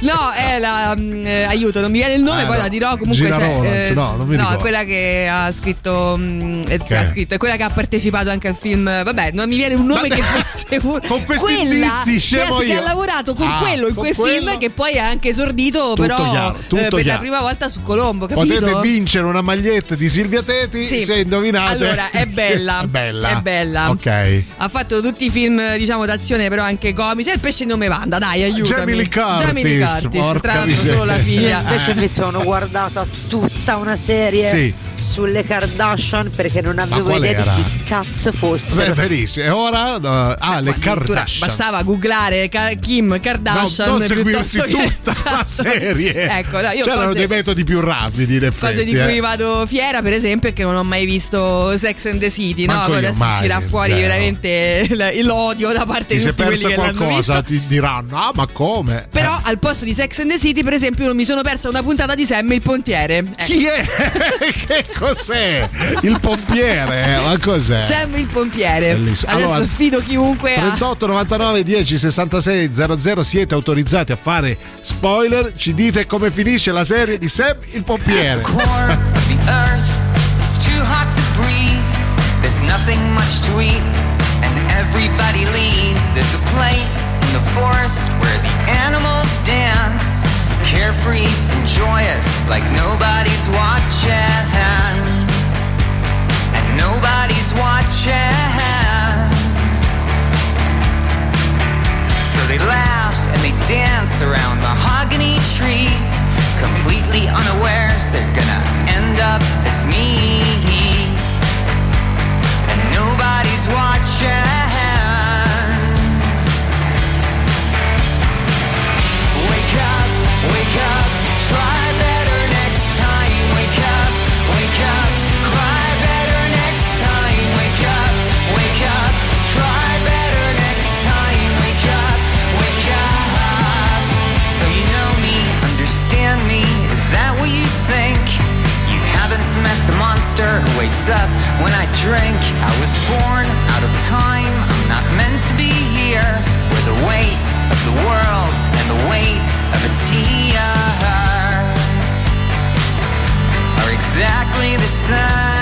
No, è la. mh, eh, aiuto, non mi viene il nome, Ah, poi no. la dirò. Comunque Gina c'è. Rowlands, no, non mi ricordo. quella che ha scritto. mh, eh, Che? ha scritto, è quella che ha partecipato anche al film. Vabbè, non mi viene un nome che [laughs] fosse. Con questi quella indizi, scemo che, io. ha lavorato con Ah, quello in quel quello. film, che poi ha anche esordito, Tutto però chiaro, eh, per la chiaro. prima volta su Colombo. Capito? Potete vincere una maglietta di Silvia Teti Sì. se indovinate. Allora, è bella. [laughs] è bella. È bella. Ok. Ha fatto tutti i film, diciamo, d'azione, però anche comici. E il pesce non me vanda, dai, aiutami. Jamie Lee Curtis, Jamie Lee Curtis, tra l'altro miseria. solo la figlia. Invece mi sono guardata tutta una serie Sì. Sulle Kardashian perché non avevo idea era? di chi cazzo Beh, fossero. benissimo. E ora uh, ah, le Kardashian. Bastava googlare Kim Kardashian No, non seguirsi piuttosto che- tutta la [laughs] Esatto. serie. Ecco, no, io C'erano cose- dei metodi più rapidi, in effetti. Cose di cui eh. vado fiera, per esempio, è che non ho mai visto Sex and the City, no? Manco Adesso mai, uscirà fuori zero. veramente l'odio da parte Ti di tutti quelli che l'hanno qualcosa, visto. ti diranno: Ah, ma come? Però Eh, al posto di Sex and the City, per esempio, non mi sono persa una puntata di Sam il pontiere. Ecco. Chi è? [laughs] che cos'è? Il pompiere? eh? Ma cos'è? Sam il pompiere. Bellissimo. Adesso Allora, sfido chiunque a 38 99 10 66 00 siete autorizzati a fare spoiler ci dite come finisce la serie di Sam il pompiere. There's nothing much to eat, and everybody leaves. There's a place in the forest where the animals dance, carefree and joyous, like nobody's watching, and nobody's watching. So they laugh and they dance around mahogany trees, completely unawares they're gonna end up as me. And nobody's watching. Who wakes up when I drink. I was born out of time. I'm not meant to be here. Where the weight of the world and the weight of a tear are exactly the same.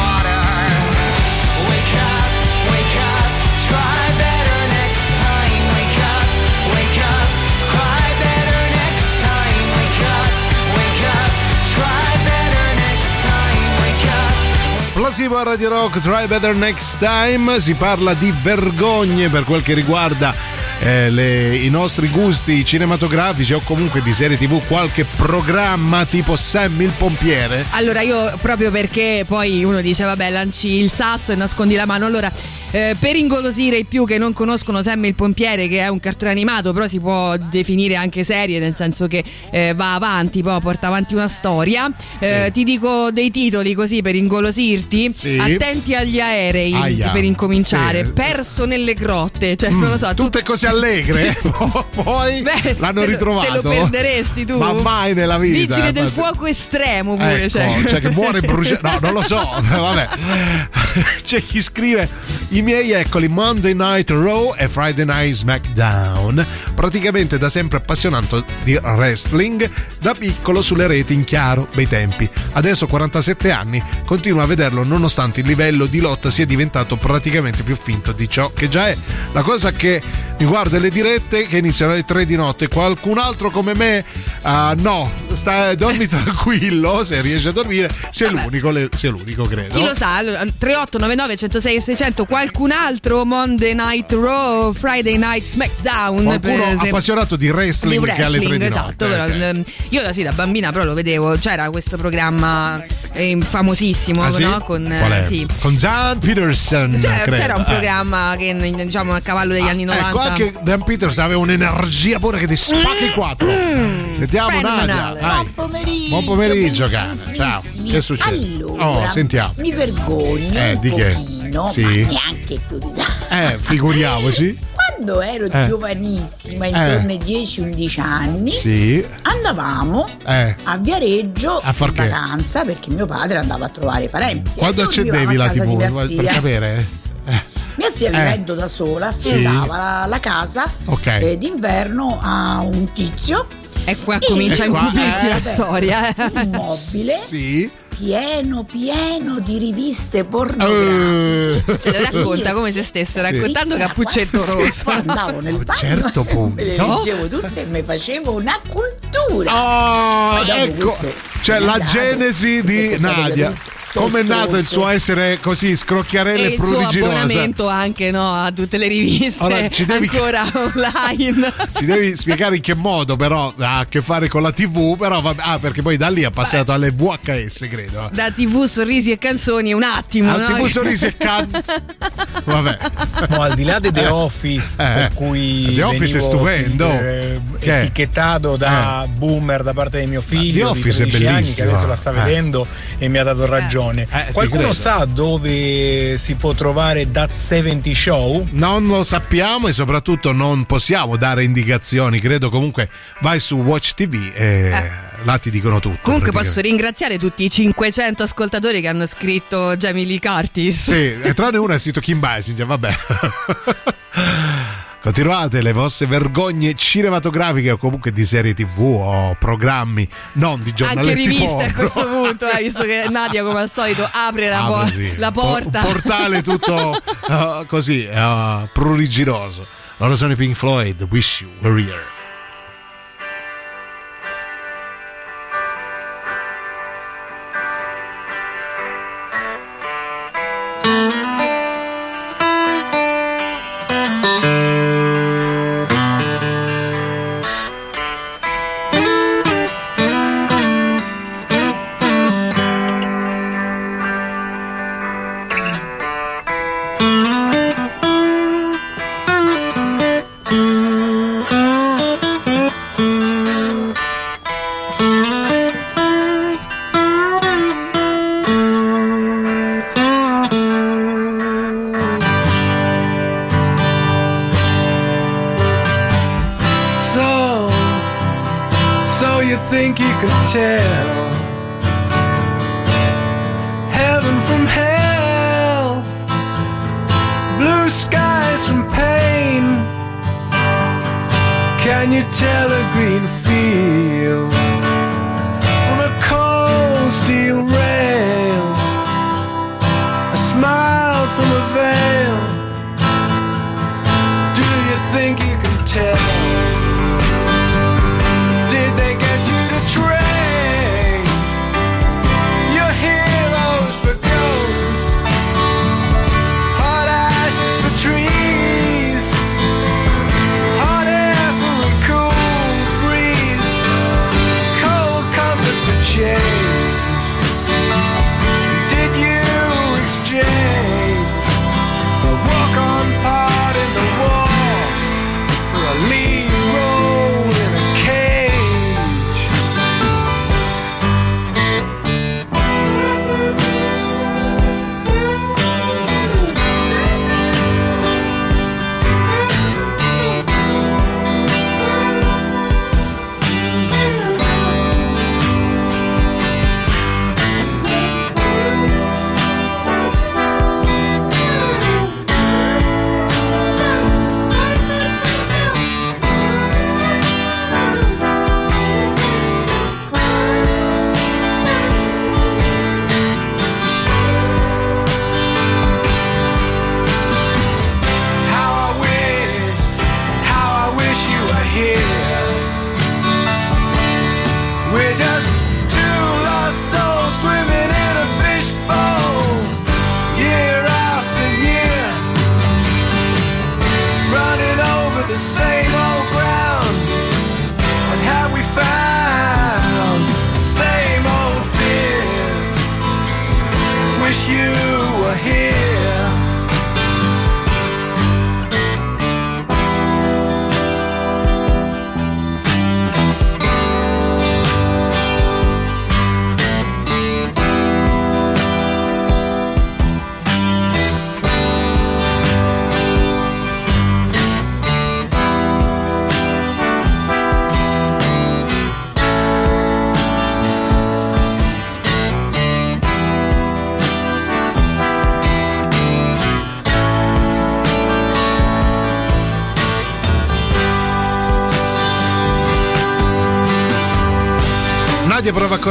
Plasivo a Radio Rock Try Better Next Time. Si parla di vergogne per quel che riguarda eh, le- i nostri gusti cinematografici o comunque di serie tv, qualche programma tipo Sammy il pompiere? Allora io proprio perché poi uno dice vabbè lanci il sasso e nascondi la mano allora eh, per ingolosire i più che non conoscono Sammy il pompiere che è un cartone animato però si può definire anche serie nel senso che eh, va avanti poi porta avanti una storia Eh, ti dico dei titoli così per ingolosirti Sì. attenti agli aerei Aia. per incominciare Sì. perso nelle grotte cioè Mm, non lo so tu- tutte cose allegre, [laughs] poi Beh, l'hanno ritrovato. te lo perderesti tu Ma mai nella vita. vigile del Ma- fuoco estremo pure Ecco, cioè. cioè che muore bruciato. No, non lo so. [laughs] [laughs] Vabbè. C'è chi scrive: I miei eccoli Monday Night Raw e Friday Night SmackDown. Praticamente da sempre appassionato di wrestling, da piccolo sulle reti in chiaro, bei tempi. Adesso 47 anni, continuo a vederlo nonostante il livello di lotta sia diventato praticamente più finto di ciò che già è. La cosa che mi guarda le dirette che iniziano alle 3 di notte, qualcun altro come me, ah, no, sta, dormi [laughs] tranquillo, se riesci a dormire, sei l'unico, le- sei l'unico credo. Chi lo sa? Allora, 3899 106 e 600 qualcun altro Monday Night Raw, Friday Night SmackDown Qualcuno per esempio. appassionato di wrestling, Di che alle 3 wrestling, di esatto, notte. però, ok. ehm, io da, sì, da bambina però lo vedevo, c'era questo programma eh, famosissimo, Ah, sì? no? Con, eh, sì. Con John Peterson. Cioè, c'era un Eh. programma che diciamo a cavallo degli anni 90. Ecco, anche Dan Peters aveva un'energia pure che ti spacca i quattro. Sentiamo Nadia. Mm. Fenomenale. Dai. Buon pomeriggio. Buon pomeriggio, cara. Ciao. Che succede? Allora, Oh, sentiamo. mi vergogno Eh, un di che? pochino, Sì. ma neanche più di tanto. Eh, figuriamoci. Quando ero Eh. giovanissima, intorno ai 10-11 anni, Sì. andavamo Eh. a Viareggio A far in che? vacanza perché mio padre andava a trovare i parenti. Quando accendevi la TV per sapere? Eh. Mia zia Eh. vivendo da sola Sì. affidava la, la casa Ok. eh, d'inverno a un tizio. E qua comincia a E qua, incupirsi eh, la storia. eh. Un mobile Sì. pieno pieno di riviste pornografiche. Eh. Cioè, lo racconta come se stesse raccontando Sì, Cappuccetto Rosso. quando andavo nel bagno certo punto. [laughs] me le leggevo tutte e mi facevo una cultura. Oh, ecco, questo cioè la genesi si di Nadia. Come è nato il suo essere così scrocchiarella E e il suo abbonamento anche no, a tutte le riviste Allora, ci devi- [laughs] ancora [laughs] online. Ci devi spiegare in che modo, però ha a che fare con la TV, però vabbè, ah, perché poi da lì ha passato alle VHS, credo. Da TV, sorrisi e canzoni, un attimo. Al no? TV [laughs] sorrisi e can- Vabbè. No, al di là di The Eh. Office, Eh, per cui The Office è stupendo. eh, Che è? etichettato da boomer da parte di mio figlio The di Office è 13 anni che bellissimo. adesso la sta Eh. vedendo e mi ha dato ragione. Eh, ti Qualcuno sa dove si può trovare That 70 Show? Non lo sappiamo e soprattutto non possiamo dare indicazioni. Credo comunque vai su Watch TV e là ti dicono tutto. Comunque posso ringraziare tutti i 500 ascoltatori che hanno scritto Jamie Lee Curtis. Sì, e tranne una è scritto Kim Basinger, vabbè. [laughs] Continuate le vostre vergogne cinematografiche o comunque di serie tv o programmi, non di Anche giornaletti riviste a porno. questo punto, eh, visto che [laughs] Nadia come al solito apre la, po- Apre, sì. la porta. Un portale tutto uh, [laughs] così, uh, pruriginoso. Loro sono i Pink Floyd, Wish You Were Here.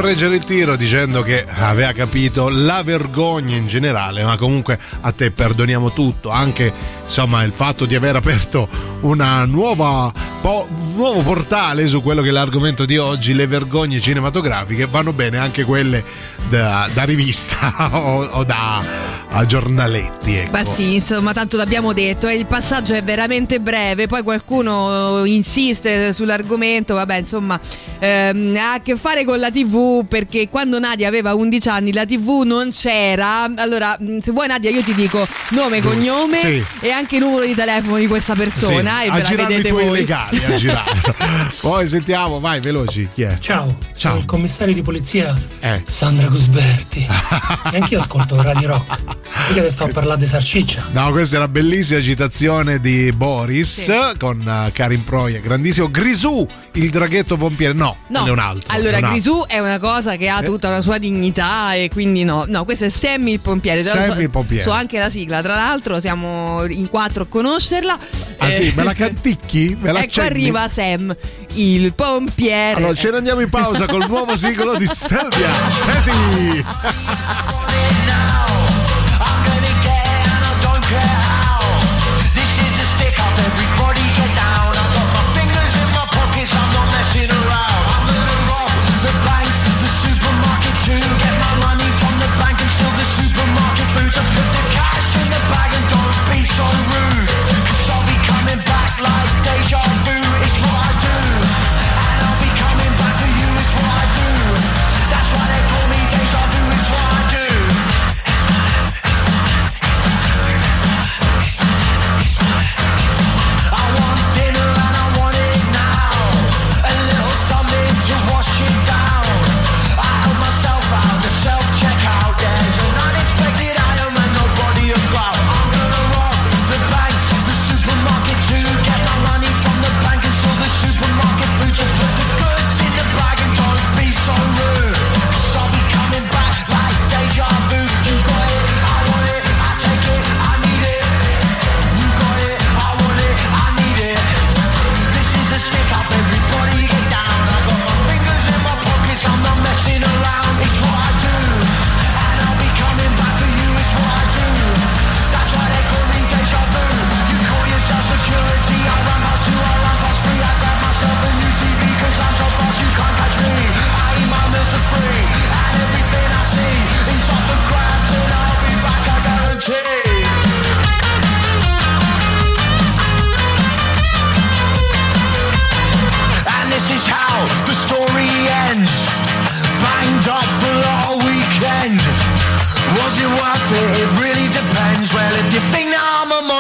Correggere il tiro dicendo che aveva capito la vergogna in generale, ma comunque a te perdoniamo tutto, anche insomma il fatto di aver aperto una nuova nuovo portale su quello che è l'argomento di oggi, le vergogne cinematografiche, vanno bene anche quelle da, da rivista [laughs] o, o da giornaletti. Ecco. Ma sì, insomma, tanto l'abbiamo detto, eh, il passaggio è veramente breve, poi qualcuno insiste sull'argomento, vabbè, insomma, ehm, ha a che fare con la TV perché quando Nadia aveva 11 anni la TV non c'era. Allora, mh, se vuoi Nadia io ti dico nome, cognome Sì. e anche numero di telefono di questa persona Sì, e a ve la vedete voi. legali, a girare. [laughs] [laughs] Poi sentiamo, vai veloci, chi è? Ciao, sono il commissario di polizia Eh. Sandra Gusberti. [laughs] e anch'io ascolto Radio Rock. Perché te sto a parlare di sarciccia? No, questa è una bellissima citazione di Boris con uh, Karin Proia, grandissimo. Grisù, il draghetto pompiere. No, No, è un altro. allora è un altro. Grisù è una cosa che ha Eh. tutta una sua dignità e quindi no, no, questo è Sammy il pompiere. Sammy il so- pompiere. So anche la sigla, tra l'altro siamo in quattro a conoscerla. Ah Eh, sì, me la canticchi? Me la [laughs] ecco accenni? arriva Sam, il pompiere. Allora, ce ne andiamo in pausa col nuovo singolo di Silvia. Eddie. [laughs]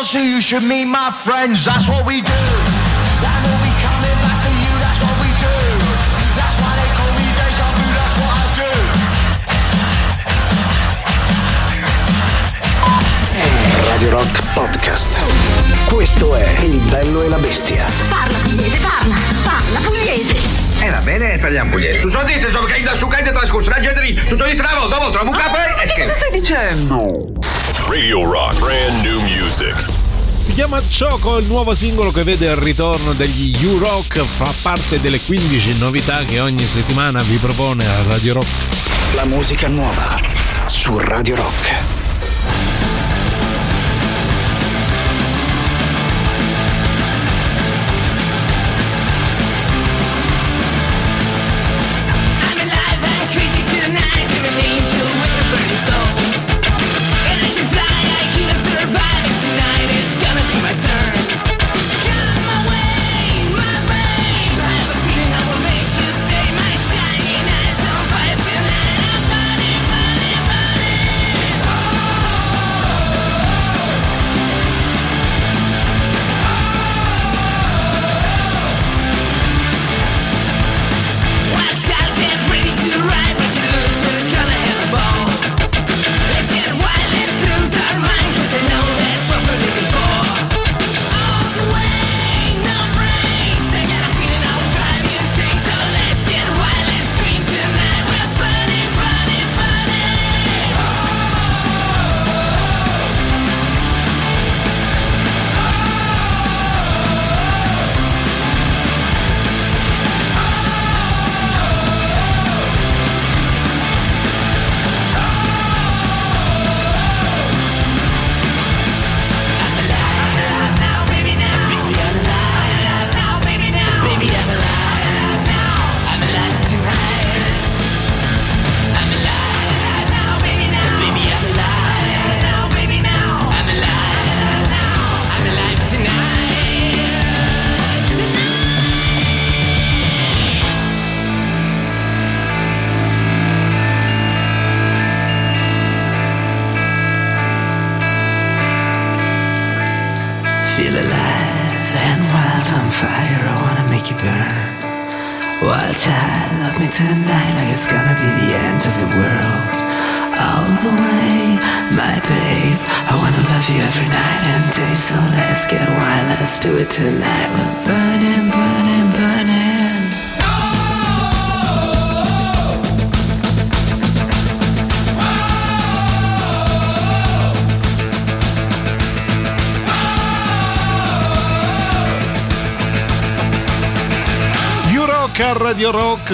so you should meet my friends. That's what we do. That's what we do. That's why they call me. That's what I do. Radio Rock Podcast. Questo è Il bello e la bestia. Parla pugliese, parla, parla pugliese. E eh, va bene, parliamo pugliese. Tu so dite, so che hai da su, che hai da trascorso, la gente lì, tu so di travo, dopo trovo un ah, capo e... Che stai dicendo? Radio Rock, brand new music. Si chiama Choco, il nuovo singolo che vede il ritorno degli U-Rock, fa parte delle 15 novità che ogni settimana vi propone a Radio Rock. La musica nuova su Radio Rock.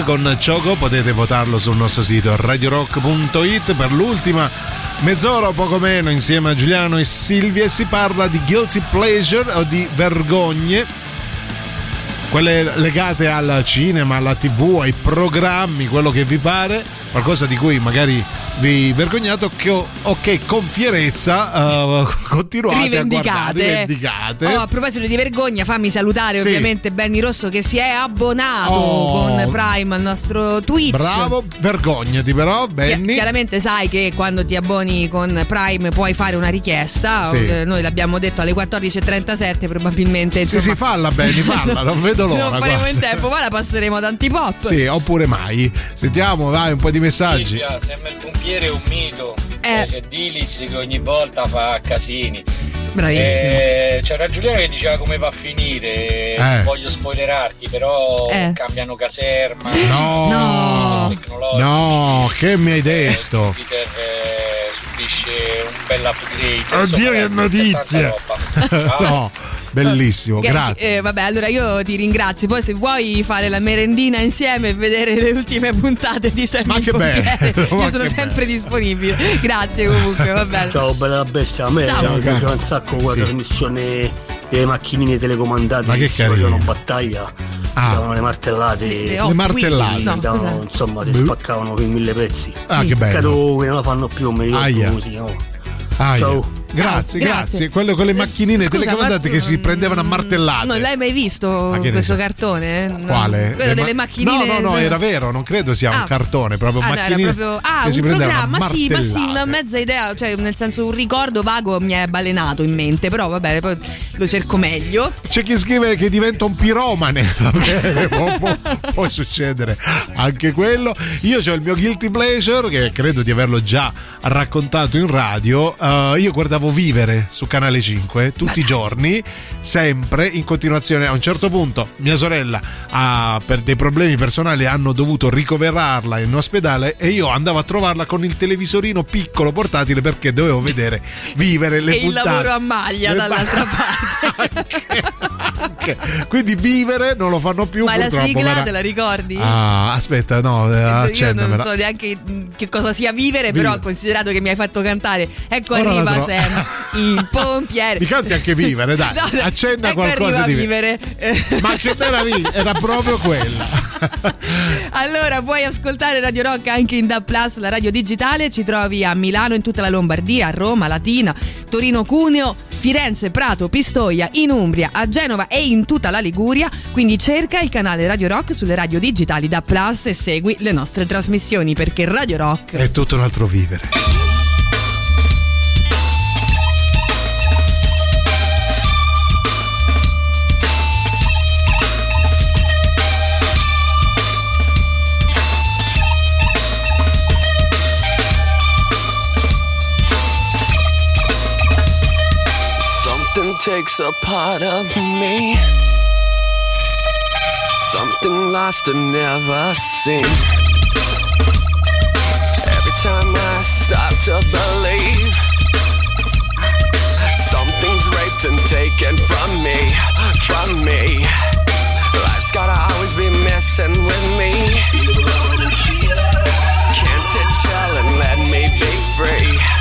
Con Choco, potete votarlo sul nostro sito radiorock.it per l'ultima mezz'ora o poco meno insieme a Giuliano e Silvia si parla di guilty pleasure o di vergogne quelle legate al cinema, alla tv, ai programmi, quello che vi pare, qualcosa di cui magari vi vergognate che, o che con fierezza eh, continuate a guardare, rivendicate. rivendicate. Oh, a proposito di vergogna, fammi salutare Sì. ovviamente Benny Rosso che si è abbonato Oh. con Prime al nostro Twitch. Bravo, vergognati però, Chi- Benny. Chiaramente sai che quando ti abboni con Prime puoi fare una richiesta. Sì. Eh, Noi l'abbiamo detto alle 14.37, probabilmente. Sì, Insomma, sì, falla Benny, [laughs] falla, non vedo l'ora. non faremo guarda. in tempo, ma la passeremo ad antipop. Sì, oppure mai. Sentiamo, vai, un po' di messaggi. Silvia, sembra il pompiere è un mito. Eh. C'è Dilis che ogni volta fa casini. Bravissimo. Eh, c'era Giuliano che diceva come va a finire. Eh. Non voglio spoilerarti, però Eh. cambiano caserma. No, No. no, che mi hai detto? Peter eh, subisce un bel upgrade. Oddio, che notizia! [laughs] no, bellissimo, Che- grazie. eh, vabbè, allora io ti ringrazio. Poi, se vuoi fare la merendina insieme e vedere le ultime puntate di Sammy Ma che Pompiere, bello, io sono sempre disponibile. Grazie comunque, va bene. Ciao bella bestia, a me Ciao. mi piaceva un sacco quella Sì. trasmissione delle macchinine telecomandate Ma che che si facevano battaglia, Ah. davano le martellate, Le- le Le Hot martellate. No, davano, insomma si spaccavano per mille pezzi. Ah, che bello. Peccato che non la fanno più, mi ricordo Aia. come si chiamava. Aia. Ciao. Grazie, grazie. Quello con le macchinine Scusa, telecomandate ma- che si prendevano a martellate. Non l'hai mai visto ne questo so. cartone? eh? No. Quale? Quello Le delle ma- macchinine. No, no, no, era vero, non credo sia Ah. un cartone, proprio Ah, no, era macchinine proprio ah, che un si programma, sì, ma sì, una mezza idea, cioè nel senso un ricordo vago mi è balenato in mente, però va bene, poi lo cerco meglio. C'è chi scrive che diventa un piromane, [laughs] va bene, può, può- può succedere anche quello. Io ho il mio guilty pleasure, che credo di averlo già raccontato in radio. Eh, io guardavo guardavo Vivere su Canale 5 tutti i giorni, sempre in continuazione. A un certo punto mia sorella ha- per dei problemi personali hanno dovuto ricoverarla in ospedale e io andavo a trovarla con il televisorino piccolo portatile perché dovevo vedere Vivere le e il puntate. lavoro a maglia Le dall'altra [laughs] parte. Quindi Vivere non lo fanno più Ma la sigla verrà- te la ricordi? Ah, aspetta, no, eh, Io non accendamela. so neanche mh, che cosa sia vivere, però Vivere. considerato che mi hai fatto cantare, ecco Ora arriva trovo. Sam, il pompiere. Mi canti anche Vivere, dai. No, Accenna qualcosa di vivere. Ma che meraviglia, era proprio quella. Allora, puoi ascoltare Radio Rock anche in DAB Plus, la radio digitale. Ci trovi a Milano, in tutta la Lombardia, a Roma, Latina, Torino, Cuneo, Firenze, Prato, Pistoia, in Umbria, a Genova e in tutta la Liguria. Quindi cerca il canale Radio Rock sulle radio digitali DAB Plus e segui le nostre trasmissioni perché Radio Rock È tutto un altro vivere. Takes a part of me. Something lost and never seen. Every time I start to believe something's raped and taken from me, from me. Life's gotta always be messing with me. Can't it chill and let me be free?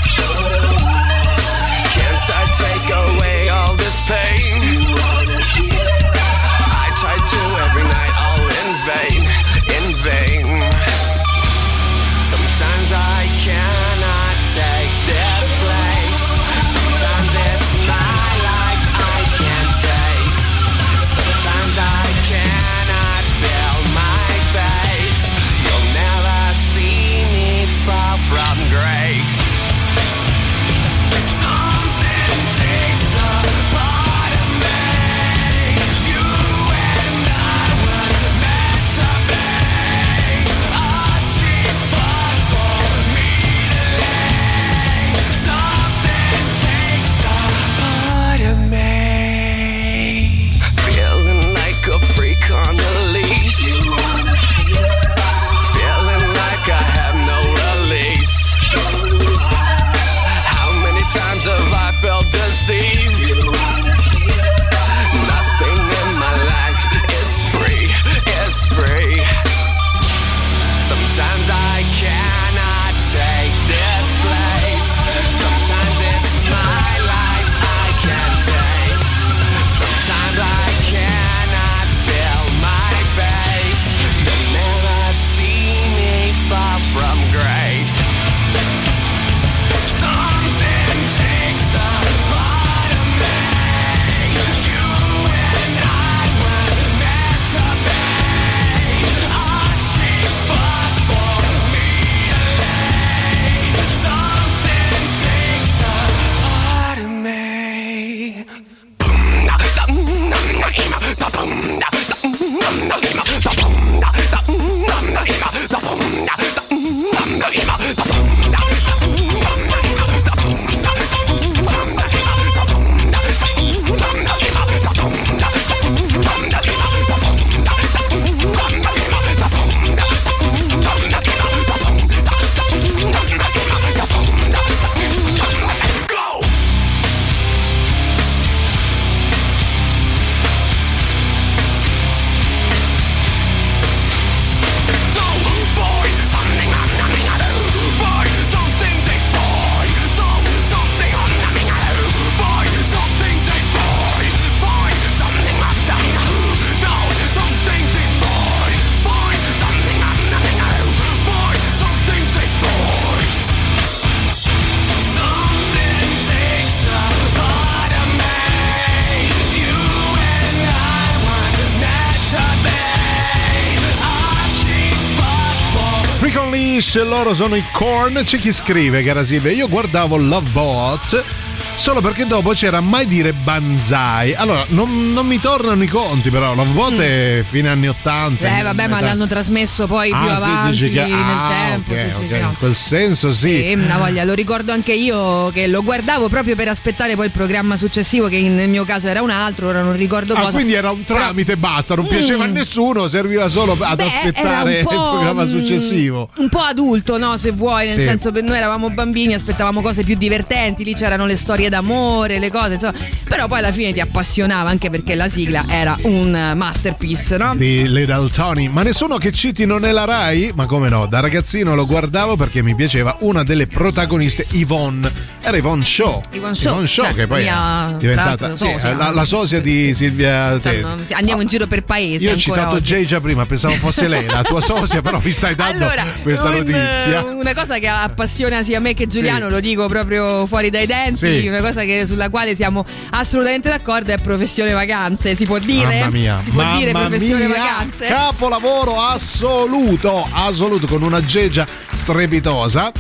Loro sono i Korn. C'è chi scrive, cara Silvia. Io guardavo Love Boat solo perché dopo c'era mai dire banzai. Allora, non, non mi tornano i conti, però Love Boat è fine anni 80. Mm. Eh vabbè, ma l'hanno trasmesso poi più Ah, sì, avanti dici che- nel ah, tempo. ok, sì, sì, ok, sì, no. In quel senso sì. Sì, una voglia, lo ricordo anche io che lo guardavo proprio per aspettare poi il programma successivo, che nel mio caso era un altro, ora non ricordo Ah, cosa. quindi era un tramite e basta, non piaceva a nessuno, serviva solo ad Beh, aspettare [laughs] il programma mm, successivo. Un po' adulto, no? Se vuoi, nel Sì. senso per noi eravamo bambini, aspettavamo cose più divertenti, lì c'erano le storie d'amore, le cose, insomma. Però poi alla fine ti appassionava anche perché la sigla era un masterpiece, no? Di Little Tony, ma nessuno che citi non è la Rai? Ma come no, da ragazzino lo guardavo perché mi piaceva una delle protagoniste, Yvonne. Era Yvonne Shaw. Yvonne Shaw, Shaw, cioè, che poi mia, è diventata sì, sosia. la, la sosia di Silvia sì, Andiamo in giro per paesi. Io ho citato oggi. Jay già prima, pensavo fosse lei, la tua [laughs] sosia, però mi stai dando Allora, questa un- notizia. una cosa che appassiona sia me che Giuliano, Sì. lo dico proprio fuori dai denti, Sì. una cosa che- sulla quale siamo assolutamente d'accordo è professione vacanze, si può dire? Mamma mia, Si può mamma dire professione mia, vacanze? Capolavoro assoluto, assoluto, con una geggia strepitosa.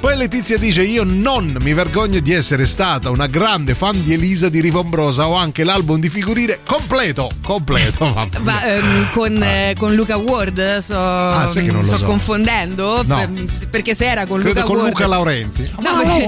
Poi Letizia dice: Io non mi vergogno di essere stata una grande fan di Elisa di Rivombrosa. Ho anche l'album di figurine completo. Completo. [laughs] Ma, ehm, con, eh, con Luca Ward sto, Ah, sai che non lo sto so. confondendo No. per- perché se era con Credo Luca con Ward Luca Laurenti. No, perché-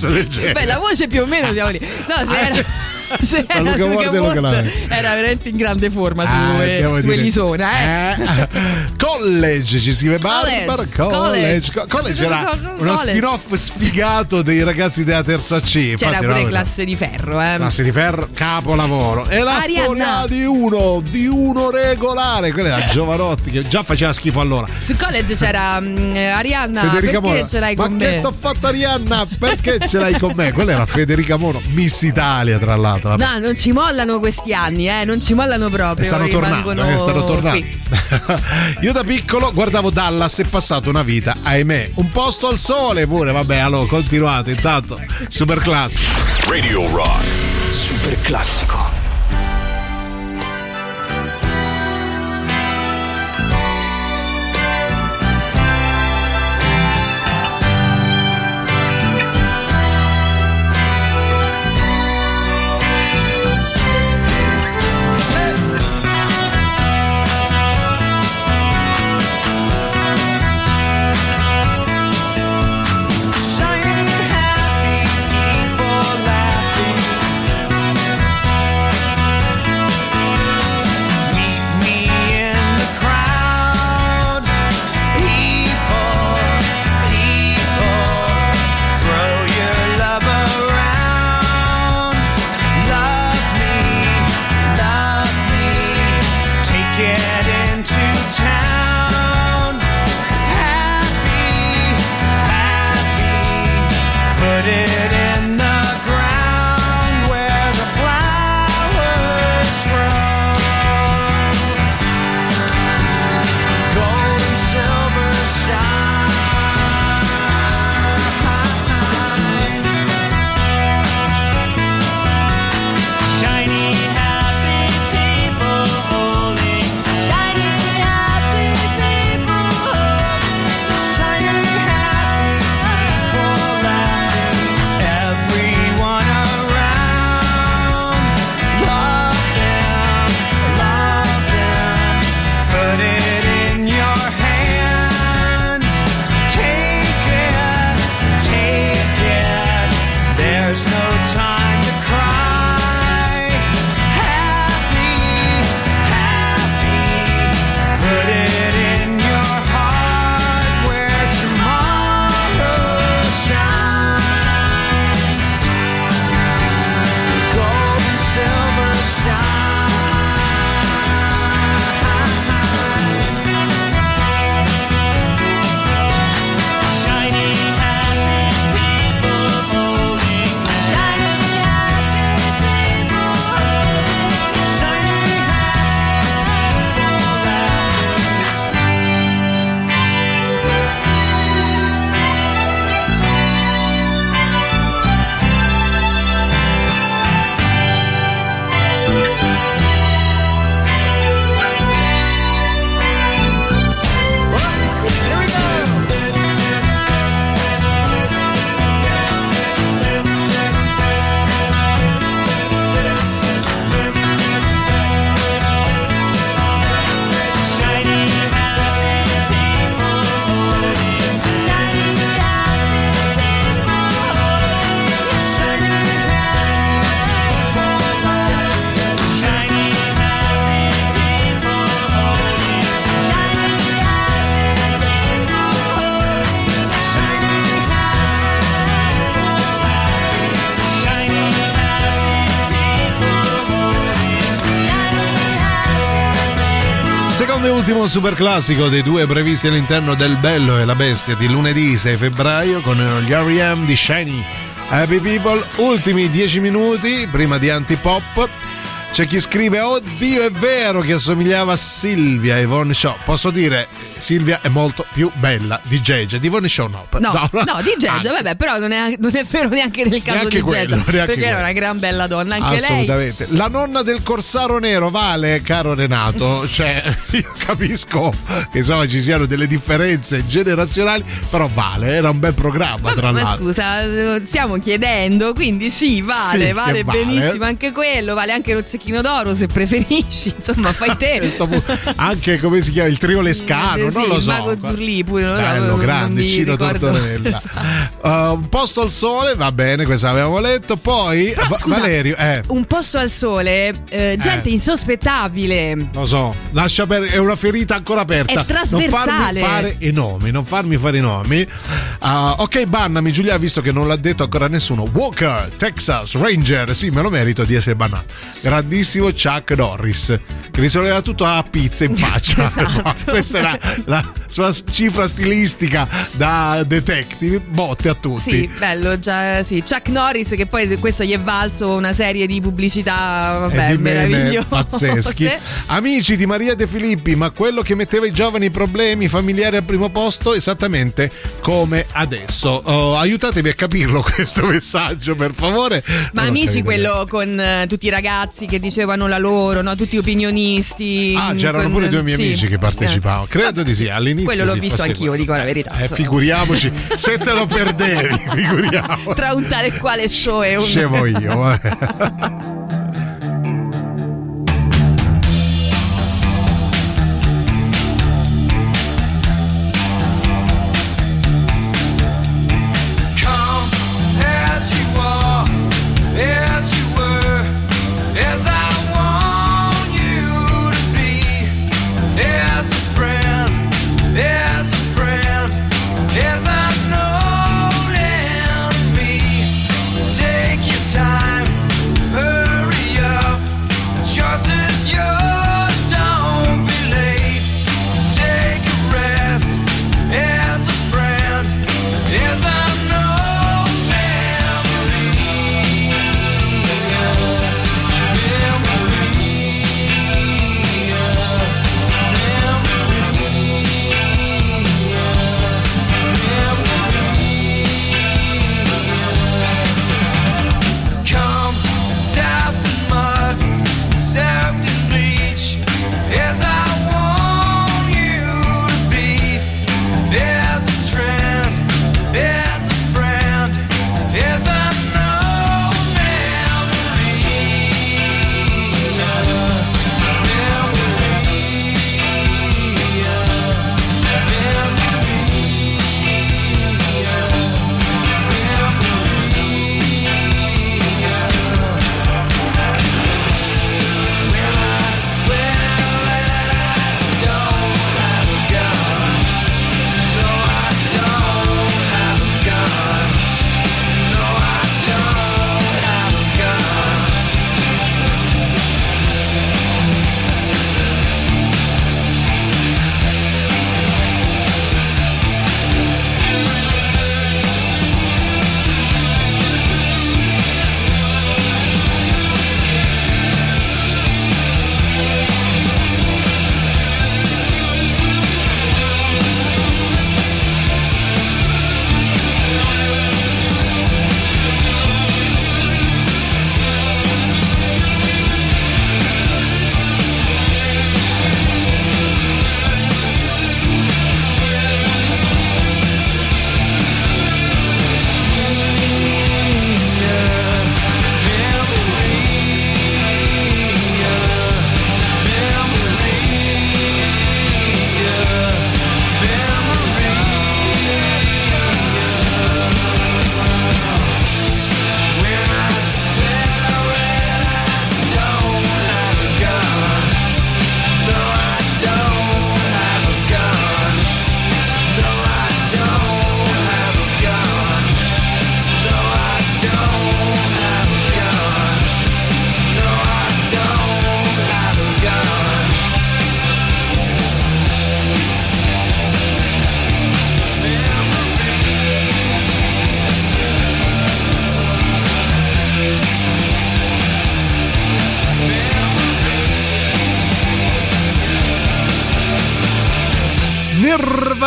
Cosa del genere. Beh, la voce più o meno siamo lì. No, se era, [laughs] [laughs] Ma era Luca Luca Ward e Luca era veramente in grande forma su, Ah, eh, su. Elisona, eh. [laughs] College ci scrive Barbara. College, College. college. College era uno spin-off sfigato dei ragazzi della terza C. C'era Infatti, pure no, classe di ferro, eh. classe di ferro capolavoro. E la Arianna. storia di uno di uno regolare. Quella era Giovanotti che già faceva schifo allora. Su college c'era mm, Arianna, Federica perché Moro. ce l'hai ma con che me? t'ho fatto Arianna? Perché ce l'hai con me? Quella era Federica Moro Miss Italia tra l'altro vabbè. No, non ci mollano questi anni, eh, non ci mollano proprio. E stanno tornando, rimangono eh, stanno tornando. [laughs] Io da piccolo guardavo Dallas e passato una vita, ahimè, un posto al sole pure, vabbè, allora continuate, intanto, super classico. Radio Rock. Super classico. Ultimo super classico dei due previsti all'interno del Bello e la Bestia di lunedì 6 febbraio con gli R.E.M. di Shiny Happy People. Ultimi 10 minuti prima di Antipop. C'è chi scrive: Oddio, è vero che assomigliava a Silvia Yvonne Shaw. Posso dire, Silvia è molto più bella di Geggia. Di Yvonne Shaw no. No, no, di Geggia, vabbè, però non è, non è vero neanche nel caso Neanche di quello, neanche Perché quello. era una gran bella donna, anche lei. Assolutamente. La nonna del corsaro nero vale, caro Renato. [laughs] Cioè, io capisco che insomma ci siano delle differenze generazionali, però vale, era un bel programma, tra Ma l'altro. scusa, eh, stiamo chiedendo, quindi sì, vale, Sì, vale che vale. benissimo anche quello, vale anche lo zecchino d'oro se preferisci, [laughs] insomma, fai te. Anche come si chiama il trio Lescano, sì, non lo so. mago Zurli pure, lo so, Bello, non grande, ricordo. Tortorella. [laughs] Esatto. Uh, un posto al sole, va bene, questo avevamo letto. Poi Però, Va- scusa, Valerio, eh, Un posto al sole, eh, gente Eh. insospettabile. lo so, lascia per- è una ferita ancora aperta. È trasversale. Non farmi fare i nomi, non farmi fare i nomi. Uh, ok, bannami Giulia, visto che non l'ha detto ancora nessuno. Walker, Texas Ranger, sì, me lo merito di essere bannato. Grandissimo Chuck Norris, che risolveva tutto a pizza in [laughs] faccia. Esatto. [laughs] Questa è la, la sua cifra stilistica da detective, botte a tutti. Sì, bello, già, sì. Chuck Norris, che poi questo gli è valso una serie di pubblicità, vabbè, meravigliose. pazzeschi. [laughs] Amici di Maria De Filippi, ma quello che metteva i giovani problemi familiari al primo posto esattamente come adesso. Oh, aiutatemi a capirlo [laughs] questo messaggio, per favore. Ma Non amici, quello con eh, tutti i ragazzi che dicevano la loro, no? tutti opinionisti. Ah, c'erano con- pure due miei sì. amici che partecipavano. Eh. Credo di sì, all'inizio. Quello l'ho visto anch'io, quello. dico la verità. Eh, figuriamoci, se te lo perdevi, [laughs] figuriamo. Tra un tale quale show e un. Scemo io, eh. [laughs]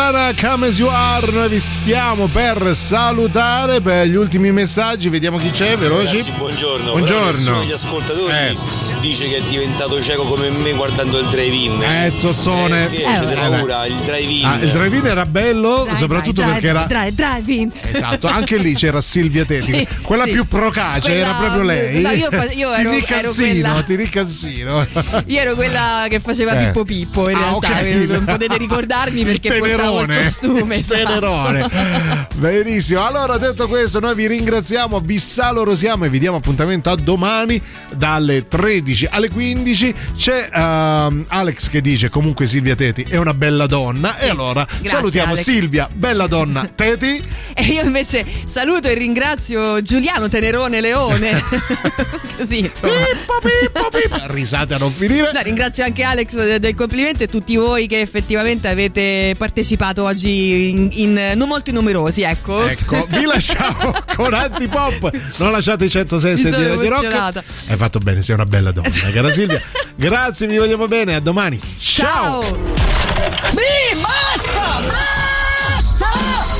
Nirvana Come As You Are. Noi vi stiamo per salutare per gli ultimi messaggi. Vediamo chi c'è, veloci. Ragazzi, buongiorno. Buongiorno. Degli ascoltatori Eh. dice che è diventato cieco come me guardando il drive-in. Eh, zozzone. Eh, sì, c'è Eh, paura, il drive-in. Ah, il drive-in era bello, Dai, soprattutto dai, perché era. drive, drive in. Esatto, anche lì c'era Silvia Teti, Sì, quella sì. più procace, Quella- era proprio lei. no, io io ero- Ti ero ricansino, quella- ricansino. Io ero quella che faceva Eh. Pippo Pippo in Ah, realtà, ok. non potete ricordarmi perché portavo il Tenerone. costume. esatto. Tenerone. Benissimo, allora detto questo noi vi ringraziamo, Bissalo Rosiamo e vi diamo appuntamento a domani dalle 13 alle 15. C'è ehm, Alex che dice comunque Silvia Teti è una bella donna e allora Grazie, salutiamo Alex. Silvia, bella donna [laughs] Teti. E io invece saluto e ringrazio Giuliano Tenerone Leone. [laughs] Così, insomma. [laughs] Risate a non finire. No, ringrazio anche Alex de- del complimento e tutti voi che effettivamente avete partecipato oggi in, in- non molto numerosi, ecco. Ecco, vi lasciamo [laughs] con Antipop. Non lasciate i 106 Mi di Rock. Hai fatto bene, sei una bella donna, [laughs] cara Silvia. Grazie, vi vogliamo bene, a domani. Ciao. Mi basta! Basta!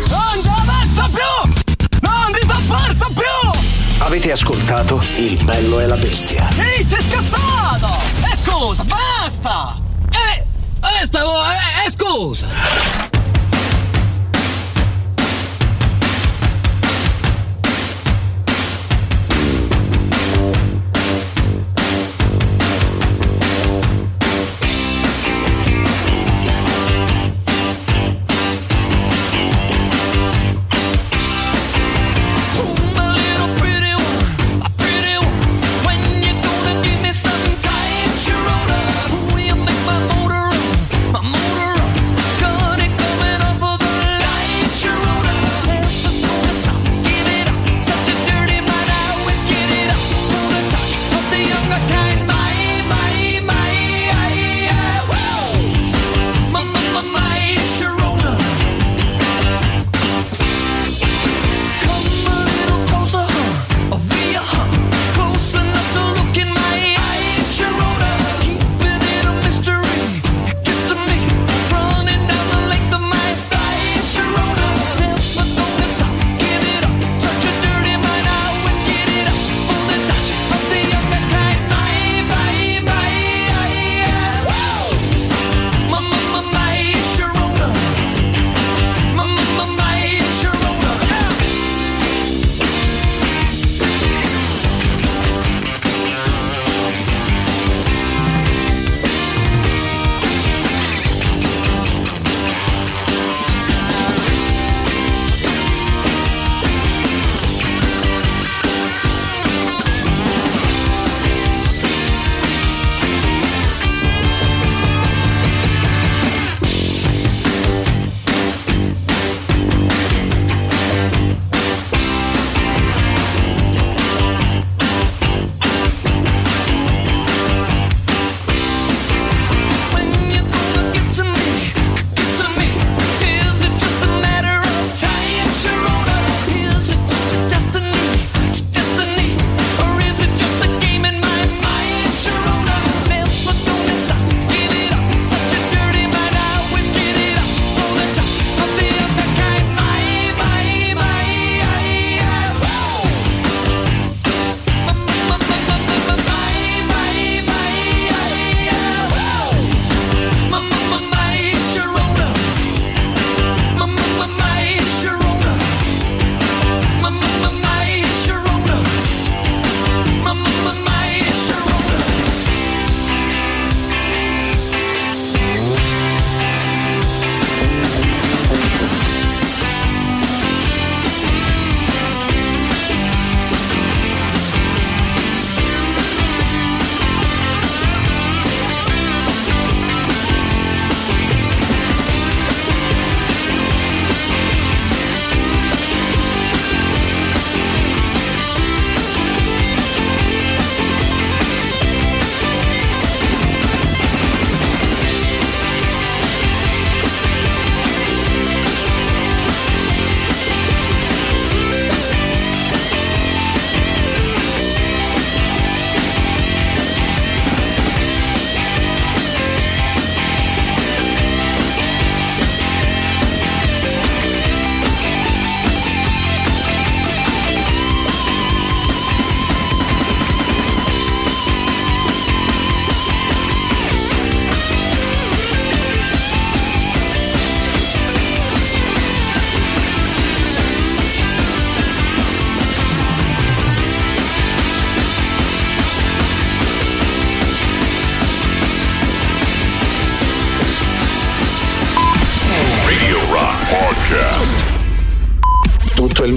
Non ci avanzo più! Non ti sopporto più! Avete ascoltato Il bello e la bestia. Ehi, sei scassato! E scusa, basta! Eh, eh, stavo... Eh, eh, scusa!